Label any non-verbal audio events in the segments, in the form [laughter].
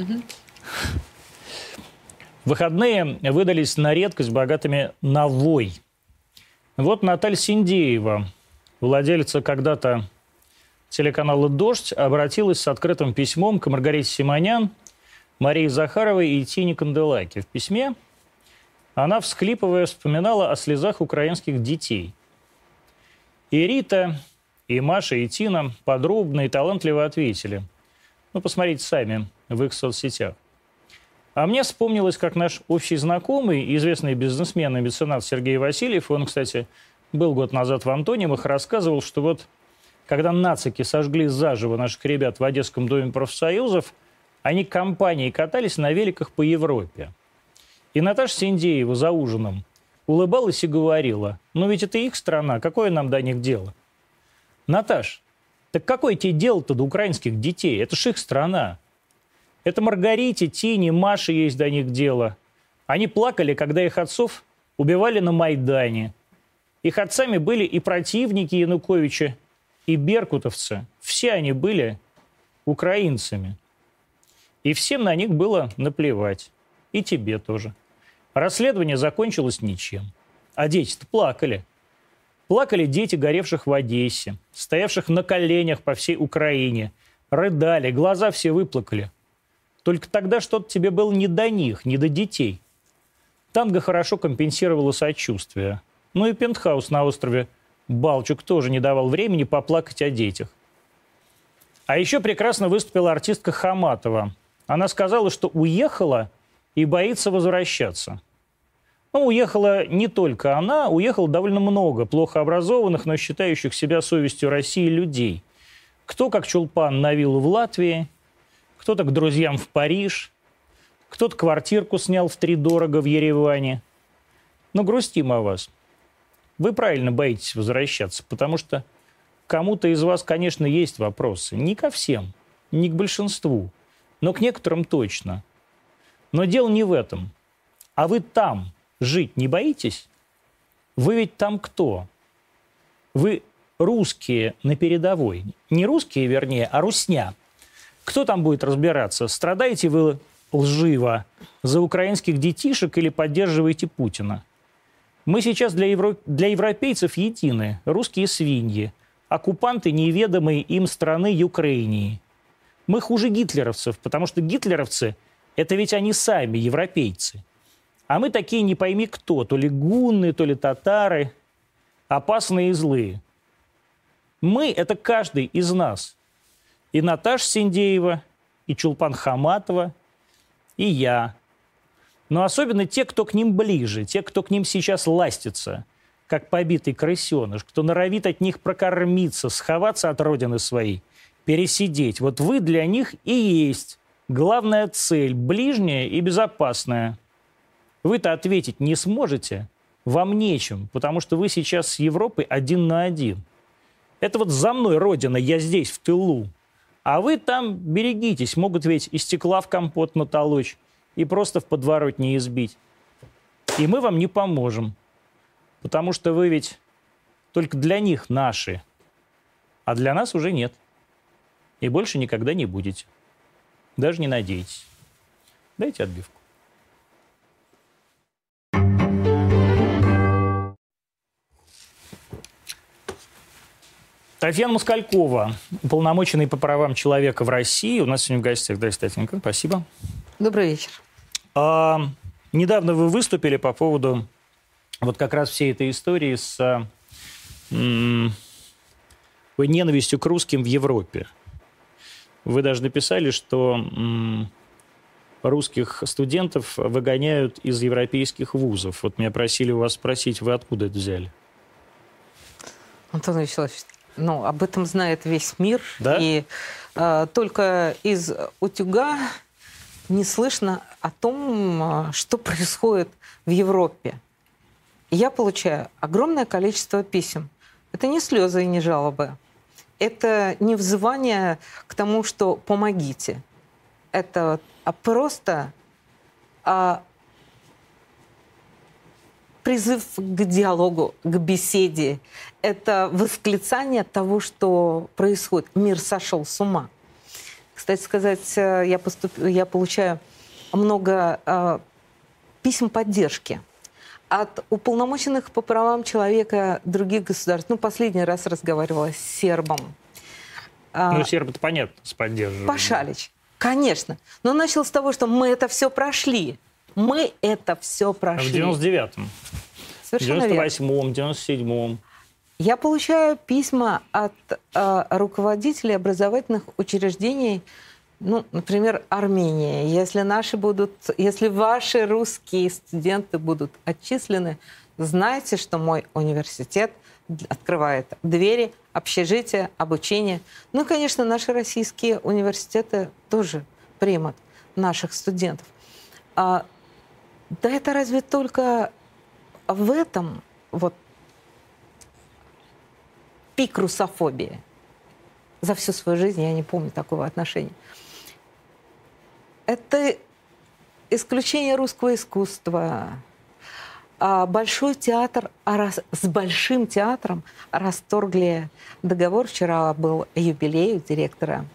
Угу. Выходные выдались на редкость богатыми навой. Вот Наталья Синдеева, владелица когда-то телеканала «Дождь», обратилась с открытым письмом к Маргарите Симонян, Марии Захаровой и Тине Канделаки. В письме она, всхлипывая, вспоминала о слезах украинских детей. И Рита, и Маша, и Тина подробно и талантливо ответили. Ну, посмотрите сами в их соцсетях. А мне вспомнилось, как наш общий знакомый, известный бизнесмен и меценат Сергей Васильев, он, кстати, был год назад в Антонимах, рассказывал, что вот когда нацики сожгли заживо наших ребят в Одесском доме профсоюзов, они компанией катались на великах по Европе. И Наташа Синдеева за ужином улыбалась и говорила, ну ведь это их страна, какое нам до них дело? Наташ, так какое тебе дело-то до украинских детей? Это ж их страна. Это Маргарите, Тине, Маше есть до них дело. Они плакали, когда их отцов убивали на Майдане. Их отцами были и противники Януковича, и беркутовцы. Все они были украинцами. И всем на них было наплевать. И тебе тоже. Расследование закончилось ничем. А дети-то плакали. Плакали дети, горевших в Одессе, стоявших на коленях по всей Украине. Рыдали, глаза все выплакали. Только тогда что-то тебе было не до них, не до детей. Танго хорошо компенсировала сочувствие. Ну и пентхаус на острове Балчук тоже не давал времени поплакать о детях. А еще прекрасно выступила артистка Хаматова. Она сказала, что уехала и боится возвращаться. Ну, уехала не только она, уехало довольно много плохо образованных, но считающих себя совестью России людей. Кто, как Чулпан, на виллу в Латвии – кто-то к друзьям в Париж, кто-то квартирку снял в три дорого в Ереване. Но грустим о вас. Вы правильно боитесь возвращаться, потому что кому-то из вас, конечно, есть вопросы. Не ко всем, не к большинству, но к некоторым точно. Но дело не в этом. А вы там жить не боитесь? Вы ведь там кто? Вы русские на передовой. Не русские, вернее, а русня. Кто там будет разбираться? Страдаете вы лживо за украинских детишек или поддерживаете Путина? Мы сейчас для, евро... для европейцев едины, русские свиньи, оккупанты неведомой им страны Украинии. Мы хуже гитлеровцев, потому что гитлеровцы – это ведь они сами, европейцы. А мы такие не пойми кто, то ли гунны, то ли татары, опасные и злые. Мы – это каждый из нас – и Наташа Синдеева, и Чулпан Хаматова, и я. Но особенно те, кто к ним ближе, те, кто к ним сейчас ластится, как побитый крысеныш, кто норовит от них прокормиться, сховаться от родины своей, пересидеть. Вот вы для них и есть главная цель, ближняя и безопасная. Вы-то ответить не сможете, вам нечем, потому что вы сейчас с Европой один на один. Это вот за мной родина, я здесь, в тылу. А вы там берегитесь, могут ведь и стекла в компот натолочь, и просто в подворотне избить. И мы вам не поможем, потому что вы ведь только для них наши, а для нас уже нет. И больше никогда не будете. Даже не надейтесь. Дайте отбивку. Татьяна Москалькова, уполномоченный по правам человека в России. У нас сегодня в гостях. Здрасте, Татьянка. Спасибо. Добрый вечер. А, недавно вы выступили по поводу вот как раз всей этой истории с м- ненавистью к русским в Европе. Вы даже написали, что м- русских студентов выгоняют из европейских вузов. Вот меня просили у вас спросить, вы откуда это взяли? Антон Вячеславович, ну, об этом знает весь мир. Да? И э, только из утюга не слышно о том, а, что происходит в Европе. Я получаю огромное количество писем. Это не слезы и не жалобы. Это не взывание к тому, что помогите. Это а просто а, призыв к диалогу, к беседе. Это восклицание того, что происходит. Мир сошел с ума. Кстати сказать, э, я, поступ... я получаю много э, писем поддержки от уполномоченных по правам человека других государств. Ну, последний раз разговаривала с сербом. А, ну, серб это понятно, с поддержкой. Пашалич, конечно. Но начал с того, что мы это все прошли. Мы это все прошли. В 99-м. Совершенно в 98-м, 97-м. Я получаю письма от э, руководителей образовательных учреждений, ну, например, Армения. Если наши будут, если ваши русские студенты будут отчислены, знайте, что мой университет открывает двери, общежития, обучение. Ну, конечно, наши российские университеты тоже примут наших студентов. А, да это разве только в этом вот пик русофобии. За всю свою жизнь я не помню такого отношения. Это исключение русского искусства. А Большой театр с Большим театром расторгли договор. Вчера был юбилей у директора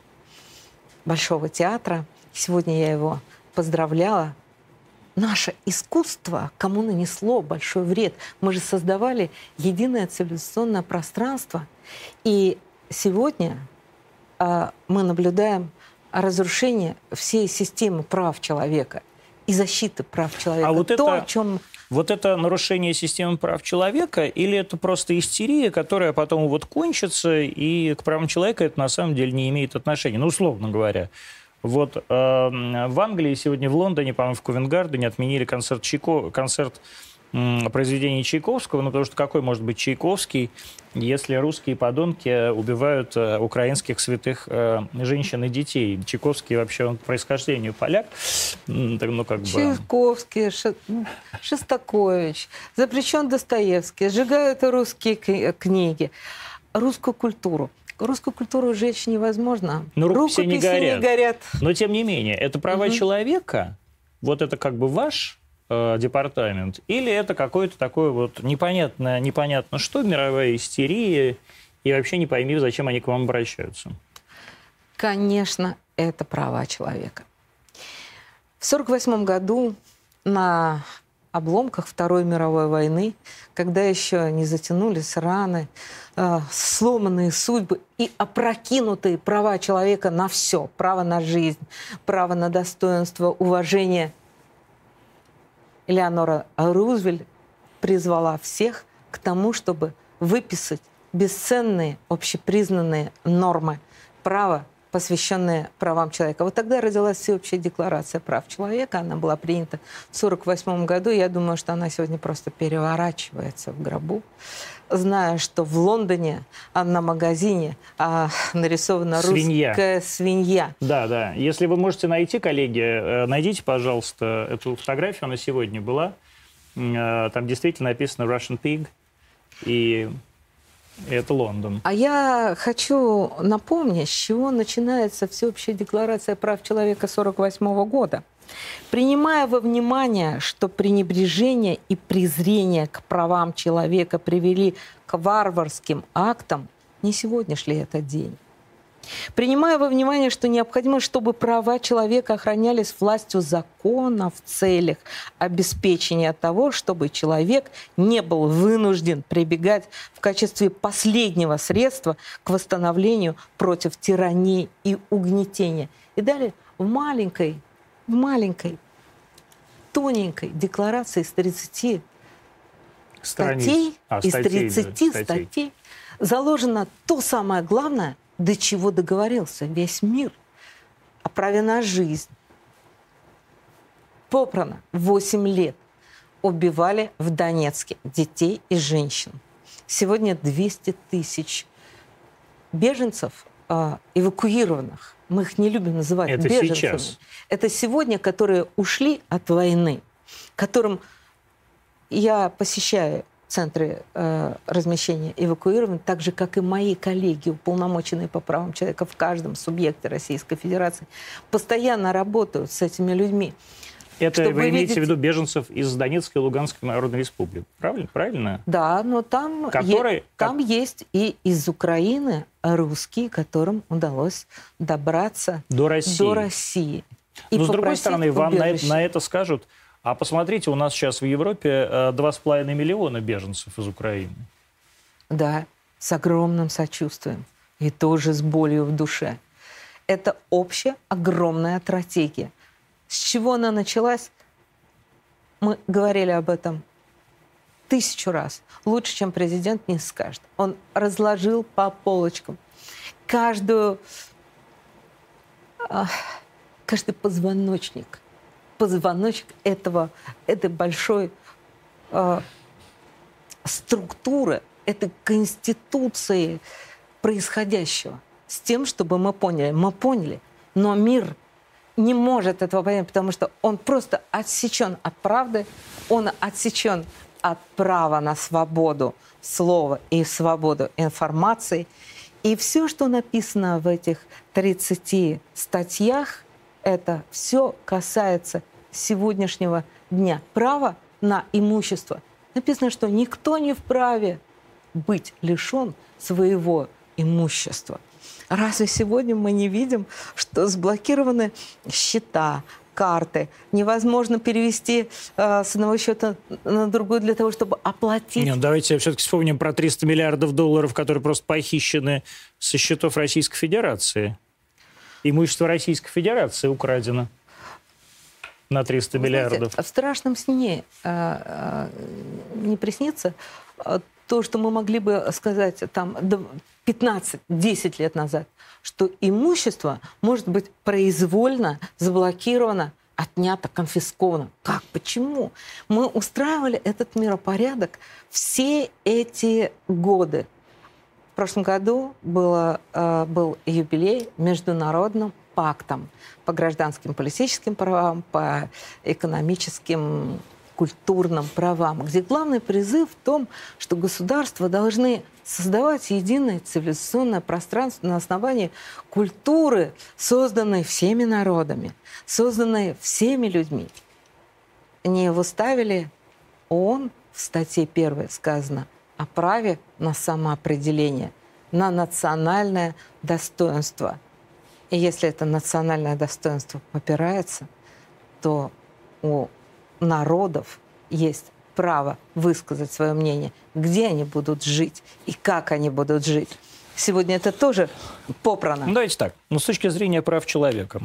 Большого театра. Сегодня я его поздравляла наше искусство кому нанесло большой вред. Мы же создавали единое цивилизационное пространство. И сегодня э, мы наблюдаем разрушение всей системы прав человека и защиты прав человека. А вот То, это, о чем... вот это нарушение системы прав человека или это просто истерия, которая потом вот кончится, и к правам человека это на самом деле не имеет отношения, ну, условно говоря. Вот э, в Англии сегодня в Лондоне, по-моему, в Ковенгардене отменили концерт, Чайко, концерт э, произведений Чайковского, ну, потому что какой может быть Чайковский, если русские подонки убивают э, украинских святых э, женщин и детей. Чайковский вообще он по происхождению поляк. Ну, как бы... Чайковский, Шестакович, запрещен Достоевский, сжигают русские книги, русскую культуру. Русскую культуру сжечь невозможно. Но рукописи, рукописи не, горят. не горят. Но тем не менее, это права угу. человека, вот это как бы ваш э, департамент, или это какое-то такое вот непонятно, непонятно что, мировая истерия, и вообще не пойми, зачем они к вам обращаются? Конечно, это права человека. В 1948 году на обломках Второй мировой войны, когда еще не затянулись раны, э, сломанные судьбы и опрокинутые права человека на все. Право на жизнь, право на достоинство, уважение. Элеонора Рузвельт призвала всех к тому, чтобы выписать бесценные, общепризнанные нормы права посвященные правам человека. Вот тогда родилась всеобщая декларация прав человека. Она была принята в 1948 году. Я думаю, что она сегодня просто переворачивается в гробу. Зная, что в Лондоне а на магазине а, нарисована свинья. русская свинья. Да, да. Если вы можете найти, коллеги, э, найдите, пожалуйста, эту фотографию. Она сегодня была. Э, там действительно написано Russian Pig. И это Лондон. А я хочу напомнить, с чего начинается всеобщая декларация прав человека 1948 года. Принимая во внимание, что пренебрежение и презрение к правам человека привели к варварским актам, не сегодняшний этот день. Принимая во внимание, что необходимо, чтобы права человека охранялись властью закона в целях обеспечения того, чтобы человек не был вынужден прибегать в качестве последнего средства к восстановлению против тирании и угнетения. И далее в маленькой, в маленькой, тоненькой декларации из 30 статей, а, из 30 статей, статей заложено то самое главное – до чего договорился весь мир о праве на жизнь. Попрано 8 лет убивали в Донецке детей и женщин. Сегодня 200 тысяч беженцев э, эвакуированных. Мы их не любим называть Это беженцами. Сейчас. Это сегодня, которые ушли от войны, которым я посещаю центры э, размещения эвакуированы, так же, как и мои коллеги, уполномоченные по правам человека в каждом субъекте Российской Федерации, постоянно работают с этими людьми. Это вы имеете видеть... в виду беженцев из Донецкой и Луганской Народной Республики, правильно? Правильно? Да, но там, Которые... е... там есть и из Украины русские, которым удалось добраться до России. До России. И Но, с другой стороны, вам на, на это скажут, а посмотрите, у нас сейчас в Европе 2,5 э, миллиона беженцев из Украины. Да, с огромным сочувствием и тоже с болью в душе. Это общая огромная стратегия. С чего она началась? Мы говорили об этом тысячу раз. Лучше, чем президент, не скажет. Он разложил по полочкам каждую, каждый позвоночник, позвоночник этого, этой большой э, структуры, этой конституции происходящего. С тем, чтобы мы поняли. Мы поняли, но мир не может этого понять, потому что он просто отсечен от правды, он отсечен от права на свободу слова и свободу информации. И все, что написано в этих 30 статьях, это все касается сегодняшнего дня. Право на имущество. Написано, что никто не вправе быть лишен своего имущества. Разве сегодня мы не видим, что сблокированы счета, карты. Невозможно перевести э, с одного счета на другой для того, чтобы оплатить. Нет, давайте все-таки вспомним про 300 миллиардов долларов, которые просто похищены со счетов Российской Федерации. Имущество Российской Федерации украдено на 300 Вы миллиардов. Знаете, в страшном сне э, э, не приснится э, то, что мы могли бы сказать там 15-10 лет назад, что имущество может быть произвольно заблокировано, отнято, конфисковано. Как? Почему? Мы устраивали этот миропорядок все эти годы. В прошлом году было, э, был юбилей международным пактом по гражданским политическим правам, по экономическим культурным правам, где главный призыв в том, что государства должны создавать единое цивилизационное пространство на основании культуры, созданной всеми народами, созданной всеми людьми. Не выставили ООН в статье 1 сказано о праве на самоопределение, на национальное достоинство. И если это национальное достоинство попирается, то у народов есть право высказать свое мнение, где они будут жить и как они будут жить. Сегодня это тоже попрано. Ну, давайте так. Ну, с точки зрения прав человека.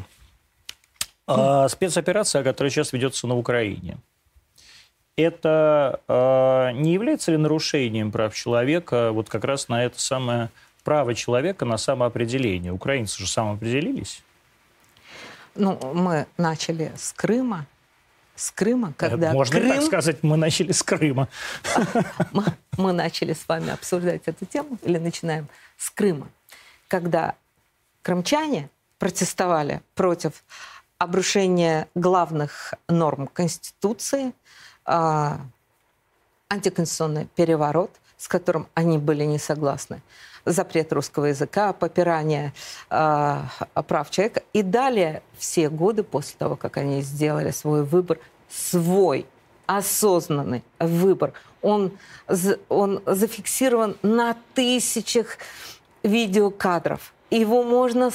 А, спецоперация, которая сейчас ведется на Украине, это а, не является ли нарушением прав человека вот как раз на это самое право человека на самоопределение? Украинцы же самоопределились. Ну, мы начали с Крыма, с Крыма, когда Можно Крым... так сказать, мы начали с Крыма. [laughs] Мы, мы начали с вами обсуждать эту тему, или начинаем с Крыма, когда крымчане протестовали против обрушения главных норм Конституции, э, антиконституционный переворот, с которым они были не согласны, запрет русского языка, попирание э, прав человека. И далее все годы после того, как они сделали свой выбор, свой осознанный выбор, он, он зафиксирован на тысячах видеокадров. Его можно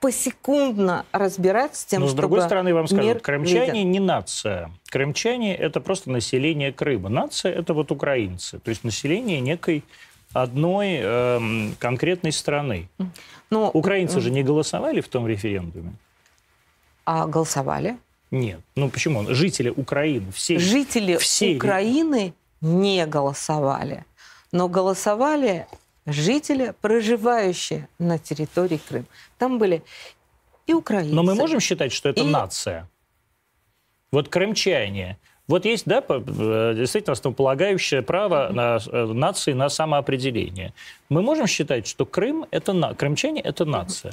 посекундно разбирать с тем, Но, с другой стороны, вам скажу, крымчане виден. не нация. Крымчане – это просто население Крыма. Нация – это вот украинцы. То есть население некой одной э, конкретной страны. Но, Украинцы же не голосовали в том референдуме? А голосовали? Нет. Ну почему? Жители Украины, все. Жители все... Украины не голосовали. Но голосовали жители, проживающие на территории Крыма. Там были и украинцы. Но мы можем считать, что это и... нация? Вот крымчане, вот есть, да, э, действительно основополагающее право на, э, нации на самоопределение. Мы можем считать, что Крым это на, крымчане это нация.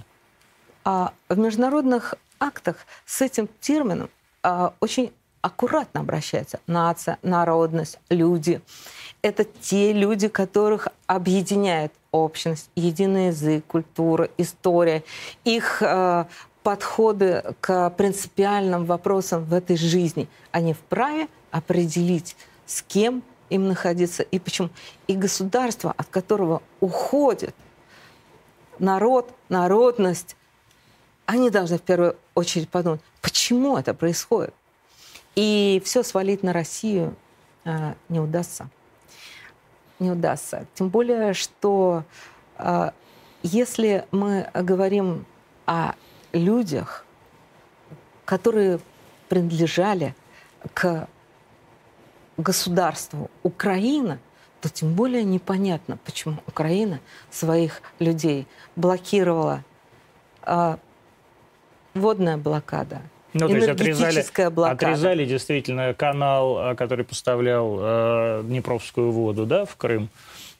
А в международных актах с этим термином а, очень аккуратно обращаются. Нация, народность, люди. Это те люди, которых объединяет общность, единый язык, культура, история. Их э, подходы к принципиальным вопросам в этой жизни. Они вправе определить, с кем им находиться и почему. И государство, от которого уходит народ, народность, они должны в первую очередь подумать, почему это происходит. И все свалить на Россию э, не удастся. Не удастся. Тем более, что э, если мы говорим о людях, которые принадлежали к государству Украина, то тем более непонятно, почему Украина своих людей блокировала. А, водная блокада, ну, то есть отрезали, блокада. отрезали действительно канал, а, который поставлял э, Днепровскую воду да, в Крым.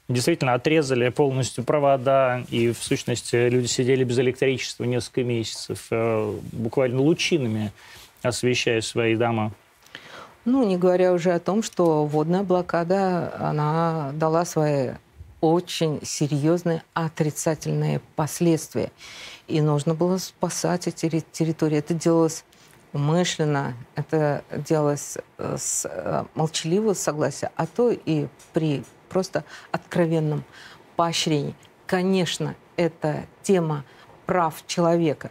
Действительно, отрезали полностью провода, и в сущности люди сидели без электричества несколько месяцев, э, буквально лучинами освещая свои дома. Ну, не говоря уже о том, что водная блокада, она дала свои очень серьезные отрицательные последствия. И нужно было спасать эти территории. Это делалось умышленно, это делалось э, с э, молчаливого согласия, а то и при просто откровенном поощрении. Конечно, это тема прав человека.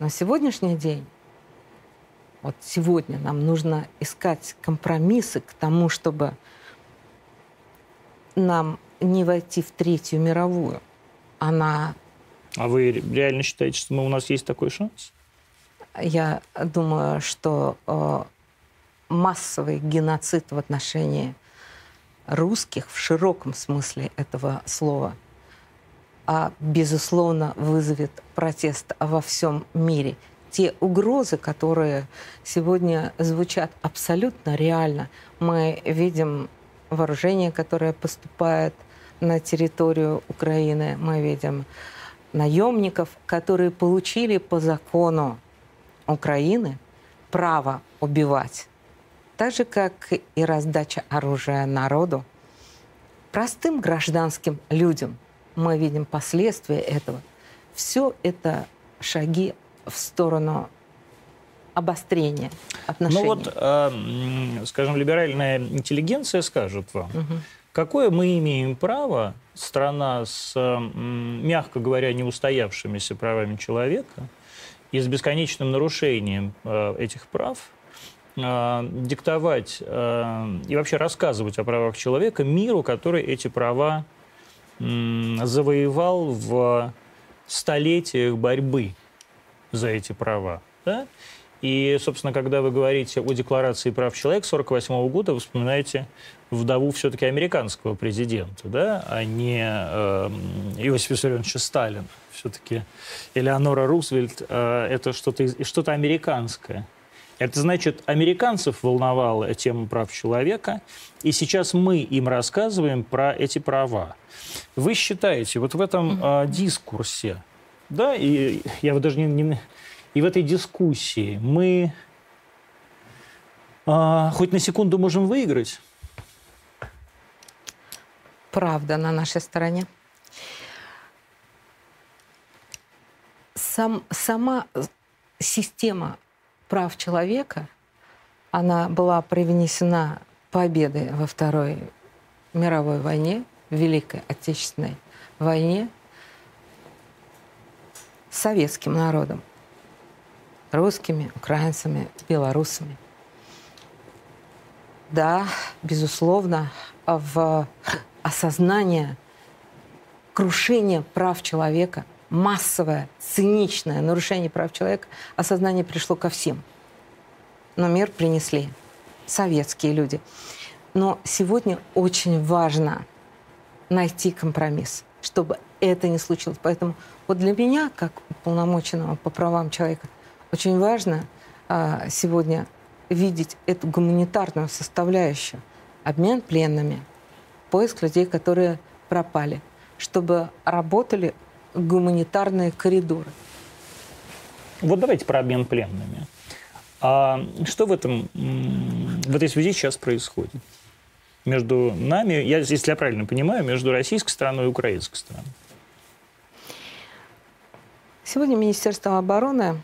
На сегодняшний день вот сегодня нам нужно искать компромиссы к тому, чтобы нам не войти в Третью мировую. Она... А вы реально считаете, что мы, у нас есть такой шанс? Я думаю, что э, массовый геноцид в отношении русских в широком смысле этого слова, а, безусловно, вызовет протест во всем мире – те угрозы, которые сегодня звучат абсолютно реально. Мы видим вооружение, которое поступает на территорию Украины. Мы видим наемников, которые получили по закону Украины право убивать. Так же, как и раздача оружия народу. Простым гражданским людям мы видим последствия этого. Все это шаги в сторону обострения отношений. Ну вот, э, скажем, либеральная интеллигенция скажет вам, угу. какое мы имеем право, страна с, мягко говоря, неустоявшимися правами человека и с бесконечным нарушением э, этих прав, э, диктовать э, и вообще рассказывать о правах человека миру, который эти права завоевал в столетиях борьбы за эти права. Да? И, собственно, когда вы говорите о Декларации прав человека 1948 года, вы вспоминаете вдову все-таки американского президента, да, а не э, Иосифа Виссарионовича Сталина. Все-таки Элеонора Рузвельт э, это что-то что американское. Это значит, американцев волновала тема прав человека, и сейчас мы им рассказываем про эти права. Вы считаете, вот в этом э, дискурсе, да, и я вот даже не, не... И в этой дискуссии мы а, хоть на секунду можем выиграть? Правда на нашей стороне. Сам, сама система прав человека, она была привнесена победой во Второй мировой войне, Великой Отечественной войне – советским народом. Русскими, украинцами, белорусами. Да, безусловно, в осознание крушения прав человека, массовое, циничное нарушение прав человека, осознание пришло ко всем. Но мир принесли советские люди. Но сегодня очень важно найти компромисс, чтобы это не случилось. Поэтому вот для меня, как полномоченного по правам человека, очень важно а, сегодня видеть эту гуманитарную составляющую, обмен пленными, поиск людей, которые пропали, чтобы работали гуманитарные коридоры. Вот давайте про обмен пленными. А что в, этом, в этой связи сейчас происходит? Между нами, я, если я правильно понимаю, между российской стороной и украинской стороной. Сегодня Министерство обороны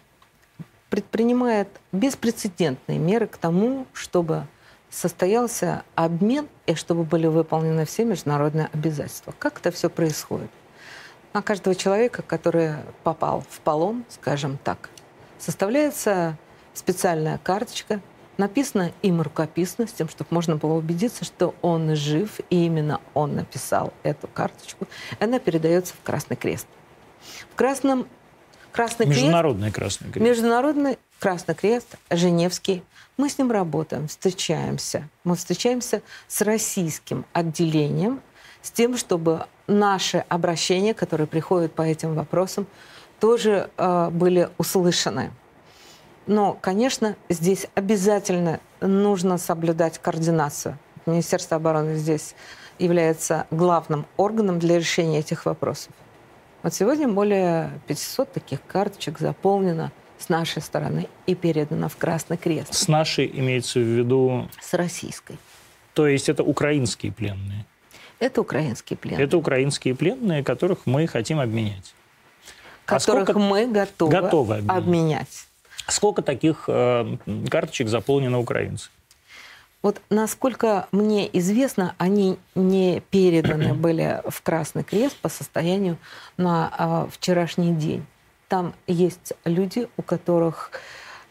предпринимает беспрецедентные меры к тому, чтобы состоялся обмен и чтобы были выполнены все международные обязательства. Как это все происходит? на каждого человека, который попал в полон, скажем так, составляется специальная карточка, написано им рукописно, с тем, чтобы можно было убедиться, что он жив, и именно он написал эту карточку. Она передается в Красный Крест. В Красном Красный Международный Крест, Красный Крест. Международный Красный Крест, Женевский. Мы с ним работаем, встречаемся. Мы встречаемся с российским отделением, с тем, чтобы наши обращения, которые приходят по этим вопросам, тоже э, были услышаны. Но, конечно, здесь обязательно нужно соблюдать координацию. Министерство обороны здесь является главным органом для решения этих вопросов. Вот сегодня более 500 таких карточек заполнено с нашей стороны и передано в Красный Крест. С нашей имеется в виду... С российской. То есть это украинские пленные? Это украинские пленные. Это украинские пленные, которых мы хотим обменять. А которых а сколько... мы готовы, готовы обменять. обменять. Сколько таких э, карточек заполнено украинцев? Вот насколько мне известно, они не переданы [clears throat] были в Красный Крест по состоянию на э, вчерашний день. Там есть люди, у которых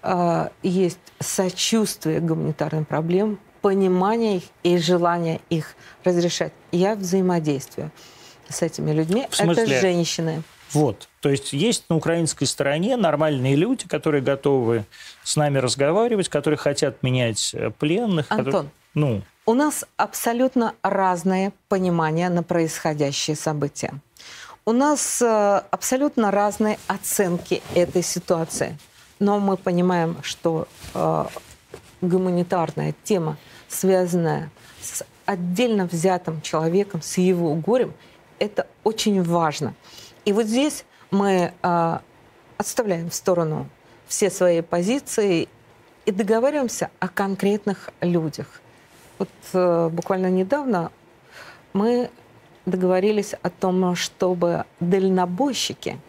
э, есть сочувствие к гуманитарным проблемам, понимание их и желание их разрешать. Я взаимодействую с этими людьми. В смысле? Это женщины. Вот. То есть есть на украинской стороне нормальные люди, которые готовы с нами разговаривать, которые хотят менять э, пленных. Антон, которые... ну. у нас абсолютно разное понимание на происходящие события. У нас э, абсолютно разные оценки этой ситуации. Но мы понимаем, что э, гуманитарная тема, связанная с отдельно взятым человеком, с его горем, это очень важно. И вот здесь мы э, отставляем в сторону все свои позиции и договариваемся о конкретных людях. Вот э, буквально недавно мы договорились о том, чтобы дальнобойщики,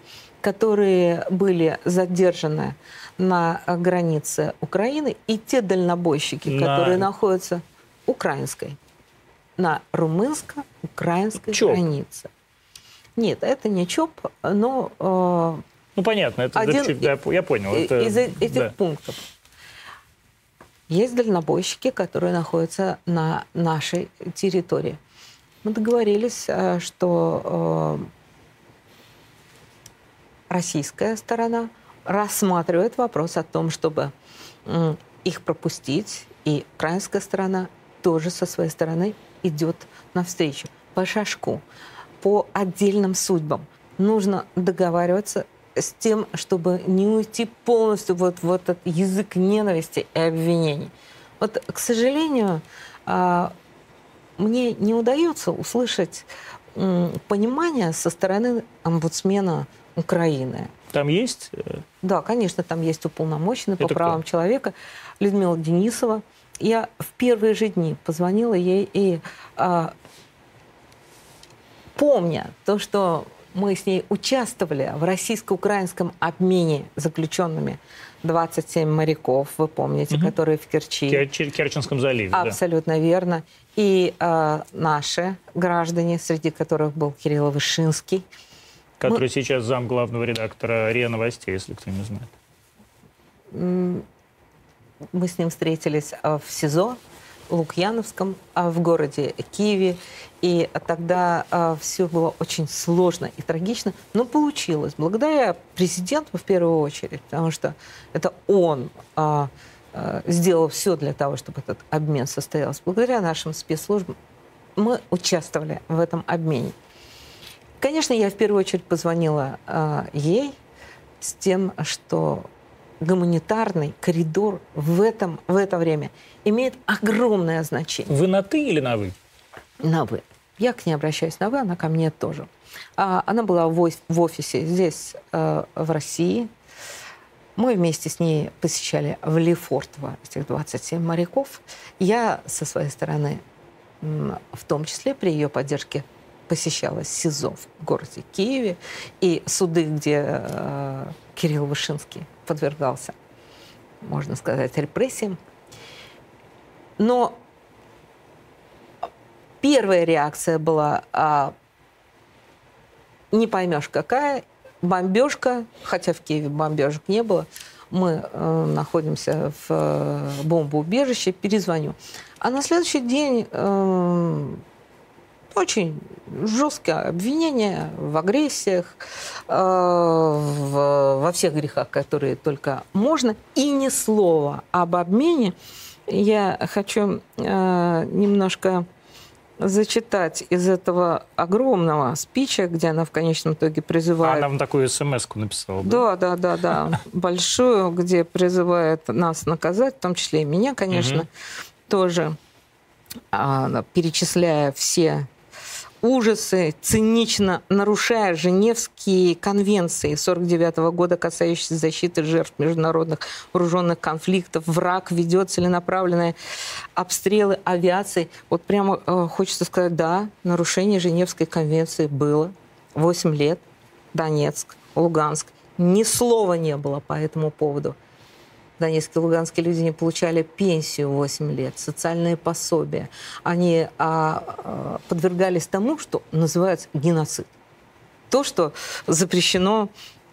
которые были задержаны на границе Украины, и те дальнобойщики, на... которые находятся украинской, на румынско-украинской границе. Нет, это не ЧОП, но... Э, ну, понятно, это один я, я понял. Это, из этих да. пунктов. Есть дальнобойщики, которые находятся на нашей территории. Мы договорились, э, что э, российская сторона рассматривает вопрос о том, чтобы их пропустить, и украинская сторона тоже со своей стороны идет навстречу по шажку по отдельным судьбам. Нужно договариваться с тем, чтобы не уйти полностью вот в этот язык ненависти и обвинений. Вот, к сожалению, а, мне не удается услышать понимание со стороны омбудсмена Украины. Там есть? Э, да, конечно, там есть уполномоченный по правам кто? человека Людмила Денисова. Я в первые же дни позвонила ей и а, помня то, что мы с ней участвовали в российско-украинском обмене заключенными 27 моряков, вы помните, угу. которые в Керчи. Кер- Керченском заливе, Абсолютно да. верно. И э, наши граждане, среди которых был Кирилл Вышинский. Который мы... сейчас зам главного редактора РИА Новостей, если кто не знает. Мы с ним встретились э, в СИЗО Лукьяновском, а в городе Киеве. И тогда а, все было очень сложно и трагично, но получилось. Благодаря президенту в первую очередь, потому что это он а, а, сделал все для того, чтобы этот обмен состоялся. Благодаря нашим спецслужбам мы участвовали в этом обмене. Конечно, я в первую очередь позвонила а, ей с тем, что гуманитарный коридор в, этом, в это время имеет огромное значение. Вы на «ты» или на «вы»? На «вы». Я к ней обращаюсь на «вы», она ко мне тоже. А, она была в, в офисе здесь, э, в России. Мы вместе с ней посещали в Лефортово этих 27 моряков. Я со своей стороны, в том числе при ее поддержке, посещала СИЗО в городе Киеве и суды, где э, Кирилл Вышинский подвергался, можно сказать, репрессиям. Но первая реакция была а, не поймешь какая, бомбежка, хотя в Киеве бомбежек не было, мы э, находимся в э, бомбоубежище, перезвоню. А на следующий день э, очень жесткое обвинение в агрессиях, э, в, во всех грехах, которые только можно, и ни слова об обмене. Я хочу э, немножко зачитать из этого огромного спича, где она в конечном итоге призывает... Она вам такую смс-ку написала, да? Да, да, да, да. [laughs] Большую, где призывает нас наказать, в том числе и меня, конечно, тоже, а, перечисляя все ужасы, цинично нарушая Женевские конвенции 49 года, касающиеся защиты жертв международных вооруженных конфликтов. Враг ведет целенаправленные обстрелы авиации. Вот прямо э, хочется сказать, да, нарушение Женевской конвенции было. 8 лет. Донецк, Луганск. Ни слова не было по этому поводу. Донецкие и Луганские люди не получали пенсию 8 лет, социальные пособия. Они а, а, подвергались тому, что называется геноцид. То, что запрещено...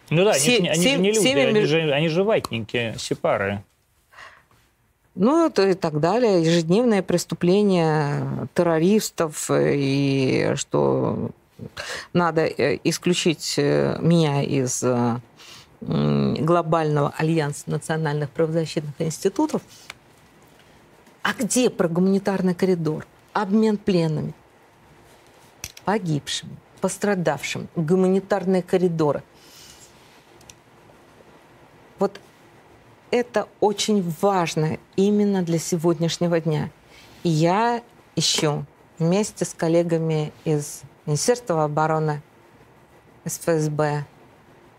Ну да, все, они, они же не люди, всеми... они, же, они же ватники, сепары. Ну, это и так далее. Ежедневные преступления террористов, и что надо э, исключить э, меня из э, глобального альянса национальных правозащитных институтов. А где про гуманитарный коридор? Обмен пленными, погибшими, пострадавшим, гуманитарные коридоры. Вот это очень важно именно для сегодняшнего дня. И я ищу вместе с коллегами из Министерства обороны, СФСБ,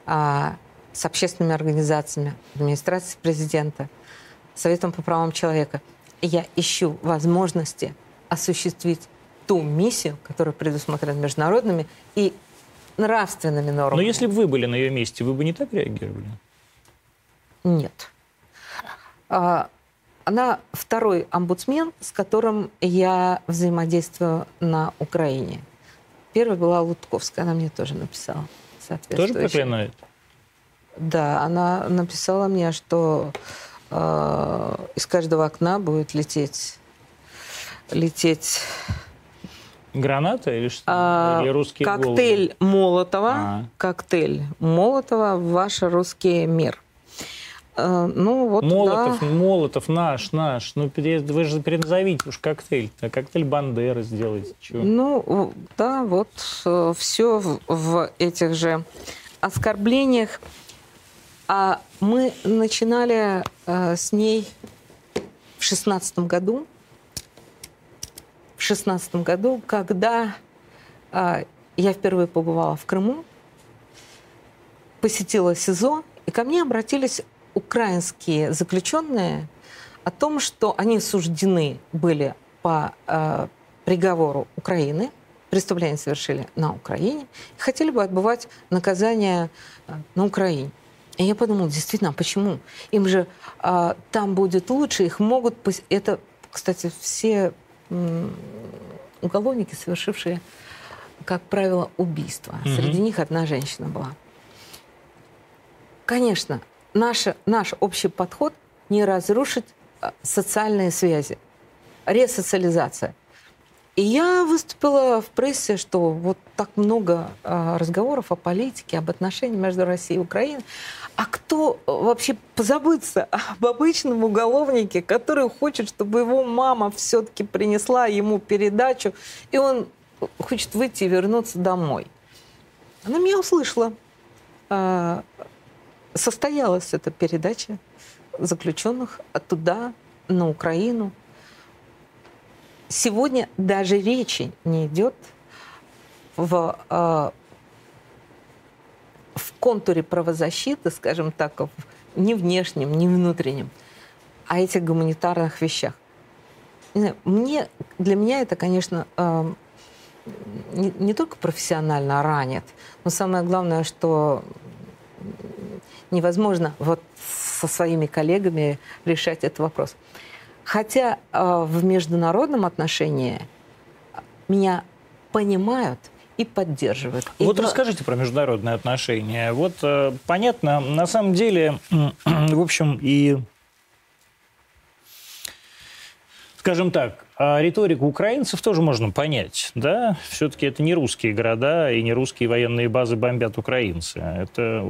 а, с общественными организациями, администрацией президента, Советом по правам человека. Я ищу возможности осуществить ту миссию, которая предусмотрена международными и нравственными нормами. Но если бы вы были на ее месте, вы бы не так реагировали? Нет. А, она второй омбудсмен, с которым я взаимодействую на Украине. Первая была Лутковская, она мне тоже написала. Тоже проклинает? Да, она написала мне, что э, из каждого окна будет лететь лететь Граната или что? А, или русские коктейль головы? Молотова. А. Коктейль Молотова ваш русский мир. А, ну, вот, Молотов, да. Молотов, наш, наш. Ну, вы же переназовите уж коктейль. А коктейль Бандеры сделайте. Чего? Ну, да, вот э, все в, в этих же оскорблениях. А мы начинали э, с ней в шестнадцатом году. В шестнадцатом году, когда э, я впервые побывала в Крыму, посетила СИЗО, и ко мне обратились украинские заключенные о том, что они суждены были по э, приговору Украины, преступление совершили на Украине, и хотели бы отбывать наказание э, на Украине. И я подумала, действительно, а почему? Им же а, там будет лучше, их могут... Это, кстати, все уголовники, совершившие, как правило, убийство. Угу. Среди них одна женщина была. Конечно, наша, наш общий подход не разрушить а, социальные связи. Ресоциализация. И я выступила в прессе, что вот так много э, разговоров о политике, об отношениях между Россией и Украиной. А кто вообще позабыться [laughs] об обычном уголовнике, который хочет, чтобы его мама все-таки принесла ему передачу, и он хочет выйти и вернуться домой? Она меня услышала. Э, состоялась эта передача заключенных туда, на Украину – сегодня даже речи не идет в, э, в контуре правозащиты, скажем так, не внешнем, не внутреннем, а этих гуманитарных вещах. Мне, для меня это, конечно, э, не, не только профессионально ранит, но самое главное, что невозможно вот со своими коллегами решать этот вопрос. Хотя э, в международном отношении меня понимают и поддерживают. Вот и расскажите про международные отношения. Вот э, понятно, на самом деле, [clears throat] в общем, и скажем так, а риторику украинцев тоже можно понять, да? Все-таки это не русские города и не русские военные базы бомбят украинцы. Это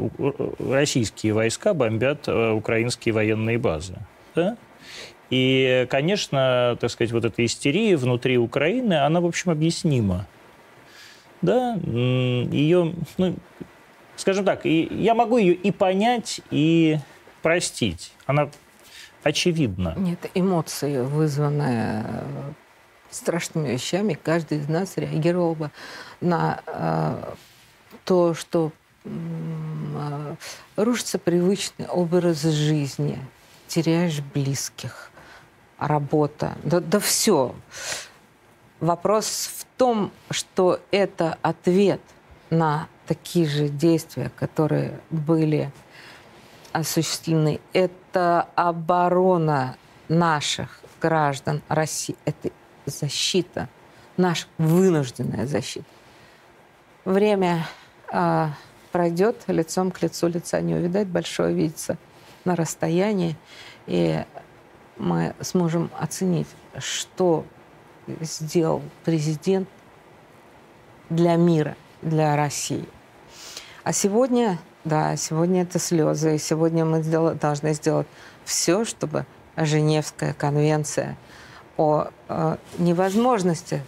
российские войска бомбят э, украинские военные базы, да? И, конечно, так сказать, вот эта истерия внутри Украины, она, в общем, объяснима да, ее, ну, скажем так, и я могу ее и понять, и простить. Она очевидна. Нет, эмоции, вызванные э, страшными вещами, каждый из нас реагировал бы на э, то, что э, рушится привычный образ жизни, теряешь близких, работа, да, да все. Вопрос в том, что это ответ на такие же действия, которые были осуществлены. Это оборона наших граждан России. Это защита, наша вынужденная защита. Время э, пройдет, лицом к лицу лица не увидать, большое видится на расстоянии, и мы сможем оценить, что сделал президент для мира, для России. А сегодня, да, сегодня это слезы. И сегодня мы сделать, должны сделать все, чтобы Женевская конвенция о э, невозможности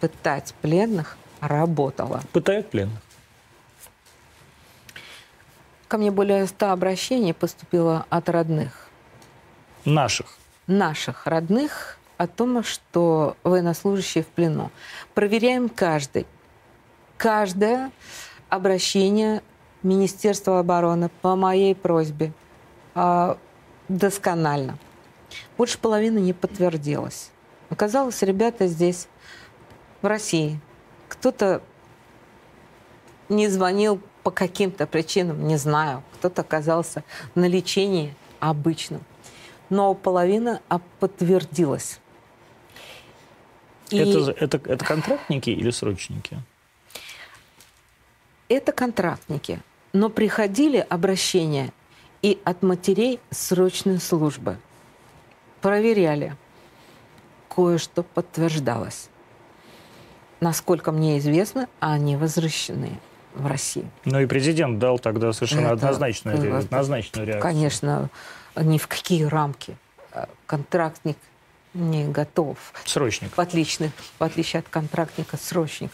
пытать пленных работала. Пытают пленных? Ко мне более ста обращений поступило от родных. Наших? Наших родных о том, что военнослужащие в плену. Проверяем каждый. Каждое обращение Министерства обороны по моей просьбе э, досконально. Больше половины не подтвердилось. Оказалось, ребята здесь, в России. Кто-то не звонил по каким-то причинам, не знаю. Кто-то оказался на лечении обычном. Но половина подтвердилась. И... Это, это, это контрактники или срочники? Это контрактники. Но приходили обращения и от матерей срочной службы. Проверяли. Кое-что подтверждалось. Насколько мне известно, они возвращены в Россию. Ну и президент дал тогда совершенно это, однозначную, это, однозначную реакцию. Конечно, ни в какие рамки. Контрактник не готов. Срочник. В отличие, в отличие от контрактника, срочник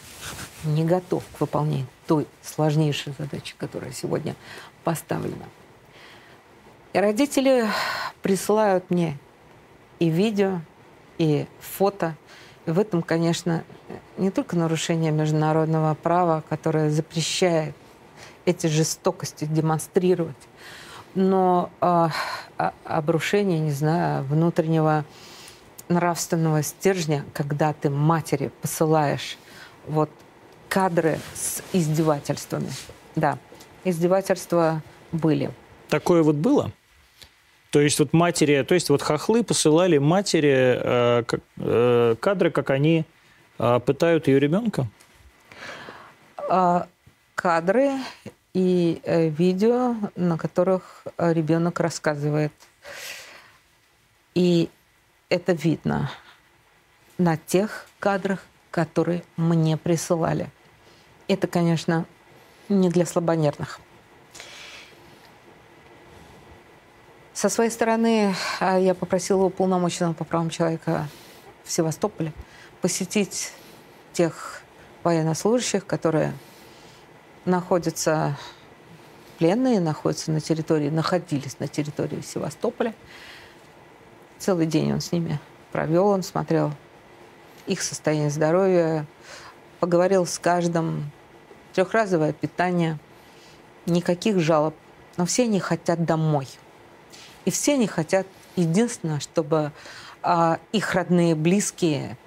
не готов к выполнению той сложнейшей задачи, которая сегодня поставлена. И родители присылают мне и видео, и фото. И в этом, конечно, не только нарушение международного права, которое запрещает эти жестокости демонстрировать, но э, обрушение, не знаю, внутреннего нравственного стержня, когда ты матери посылаешь вот кадры с издевательствами. Да, издевательства были. Такое вот было? То есть вот матери, то есть вот хохлы посылали матери э, э, кадры, как они э, пытают ее ребенка? А, кадры и э, видео, на которых ребенок рассказывает. И это видно на тех кадрах, которые мне присылали. Это, конечно, не для слабонервных. Со своей стороны, а, я попросила уполномоченного по правам человека в Севастополе посетить тех военнослужащих, которые находятся пленные, находятся на территории, находились на территории Севастополя, Целый день он с ними провел, он смотрел их состояние здоровья, поговорил с каждым, трехразовое питание, никаких жалоб. Но все они хотят домой. И все они хотят единственное, чтобы а, их родные, близкие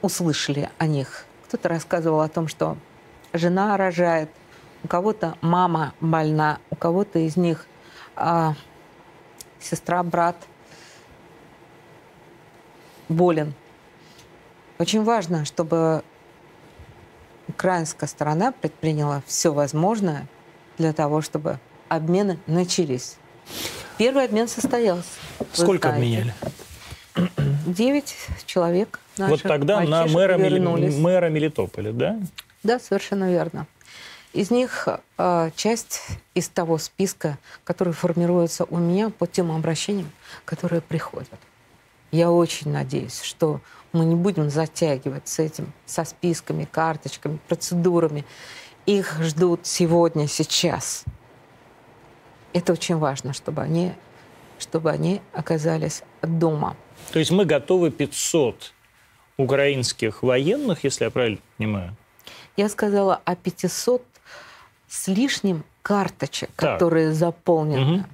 услышали о них. Кто-то рассказывал о том, что жена рожает, у кого-то мама больна, у кого-то из них а, сестра, брат – болен. Очень важно, чтобы украинская сторона предприняла все возможное для того, чтобы обмены начались. Первый обмен состоялся. Сколько обменяли? Девять человек. Вот тогда на мэра, мэра Мелитополя, да? Да, совершенно верно. Из них э, часть из того списка, который формируется у меня по тем обращениям, которые приходят. Я очень надеюсь, что мы не будем затягивать с этим, со списками, карточками, процедурами. Их ждут сегодня, сейчас. Это очень важно, чтобы они, чтобы они оказались дома. То есть мы готовы 500 украинских военных, если я правильно понимаю? Я сказала о 500 с лишним карточек, так. которые заполнены. Угу.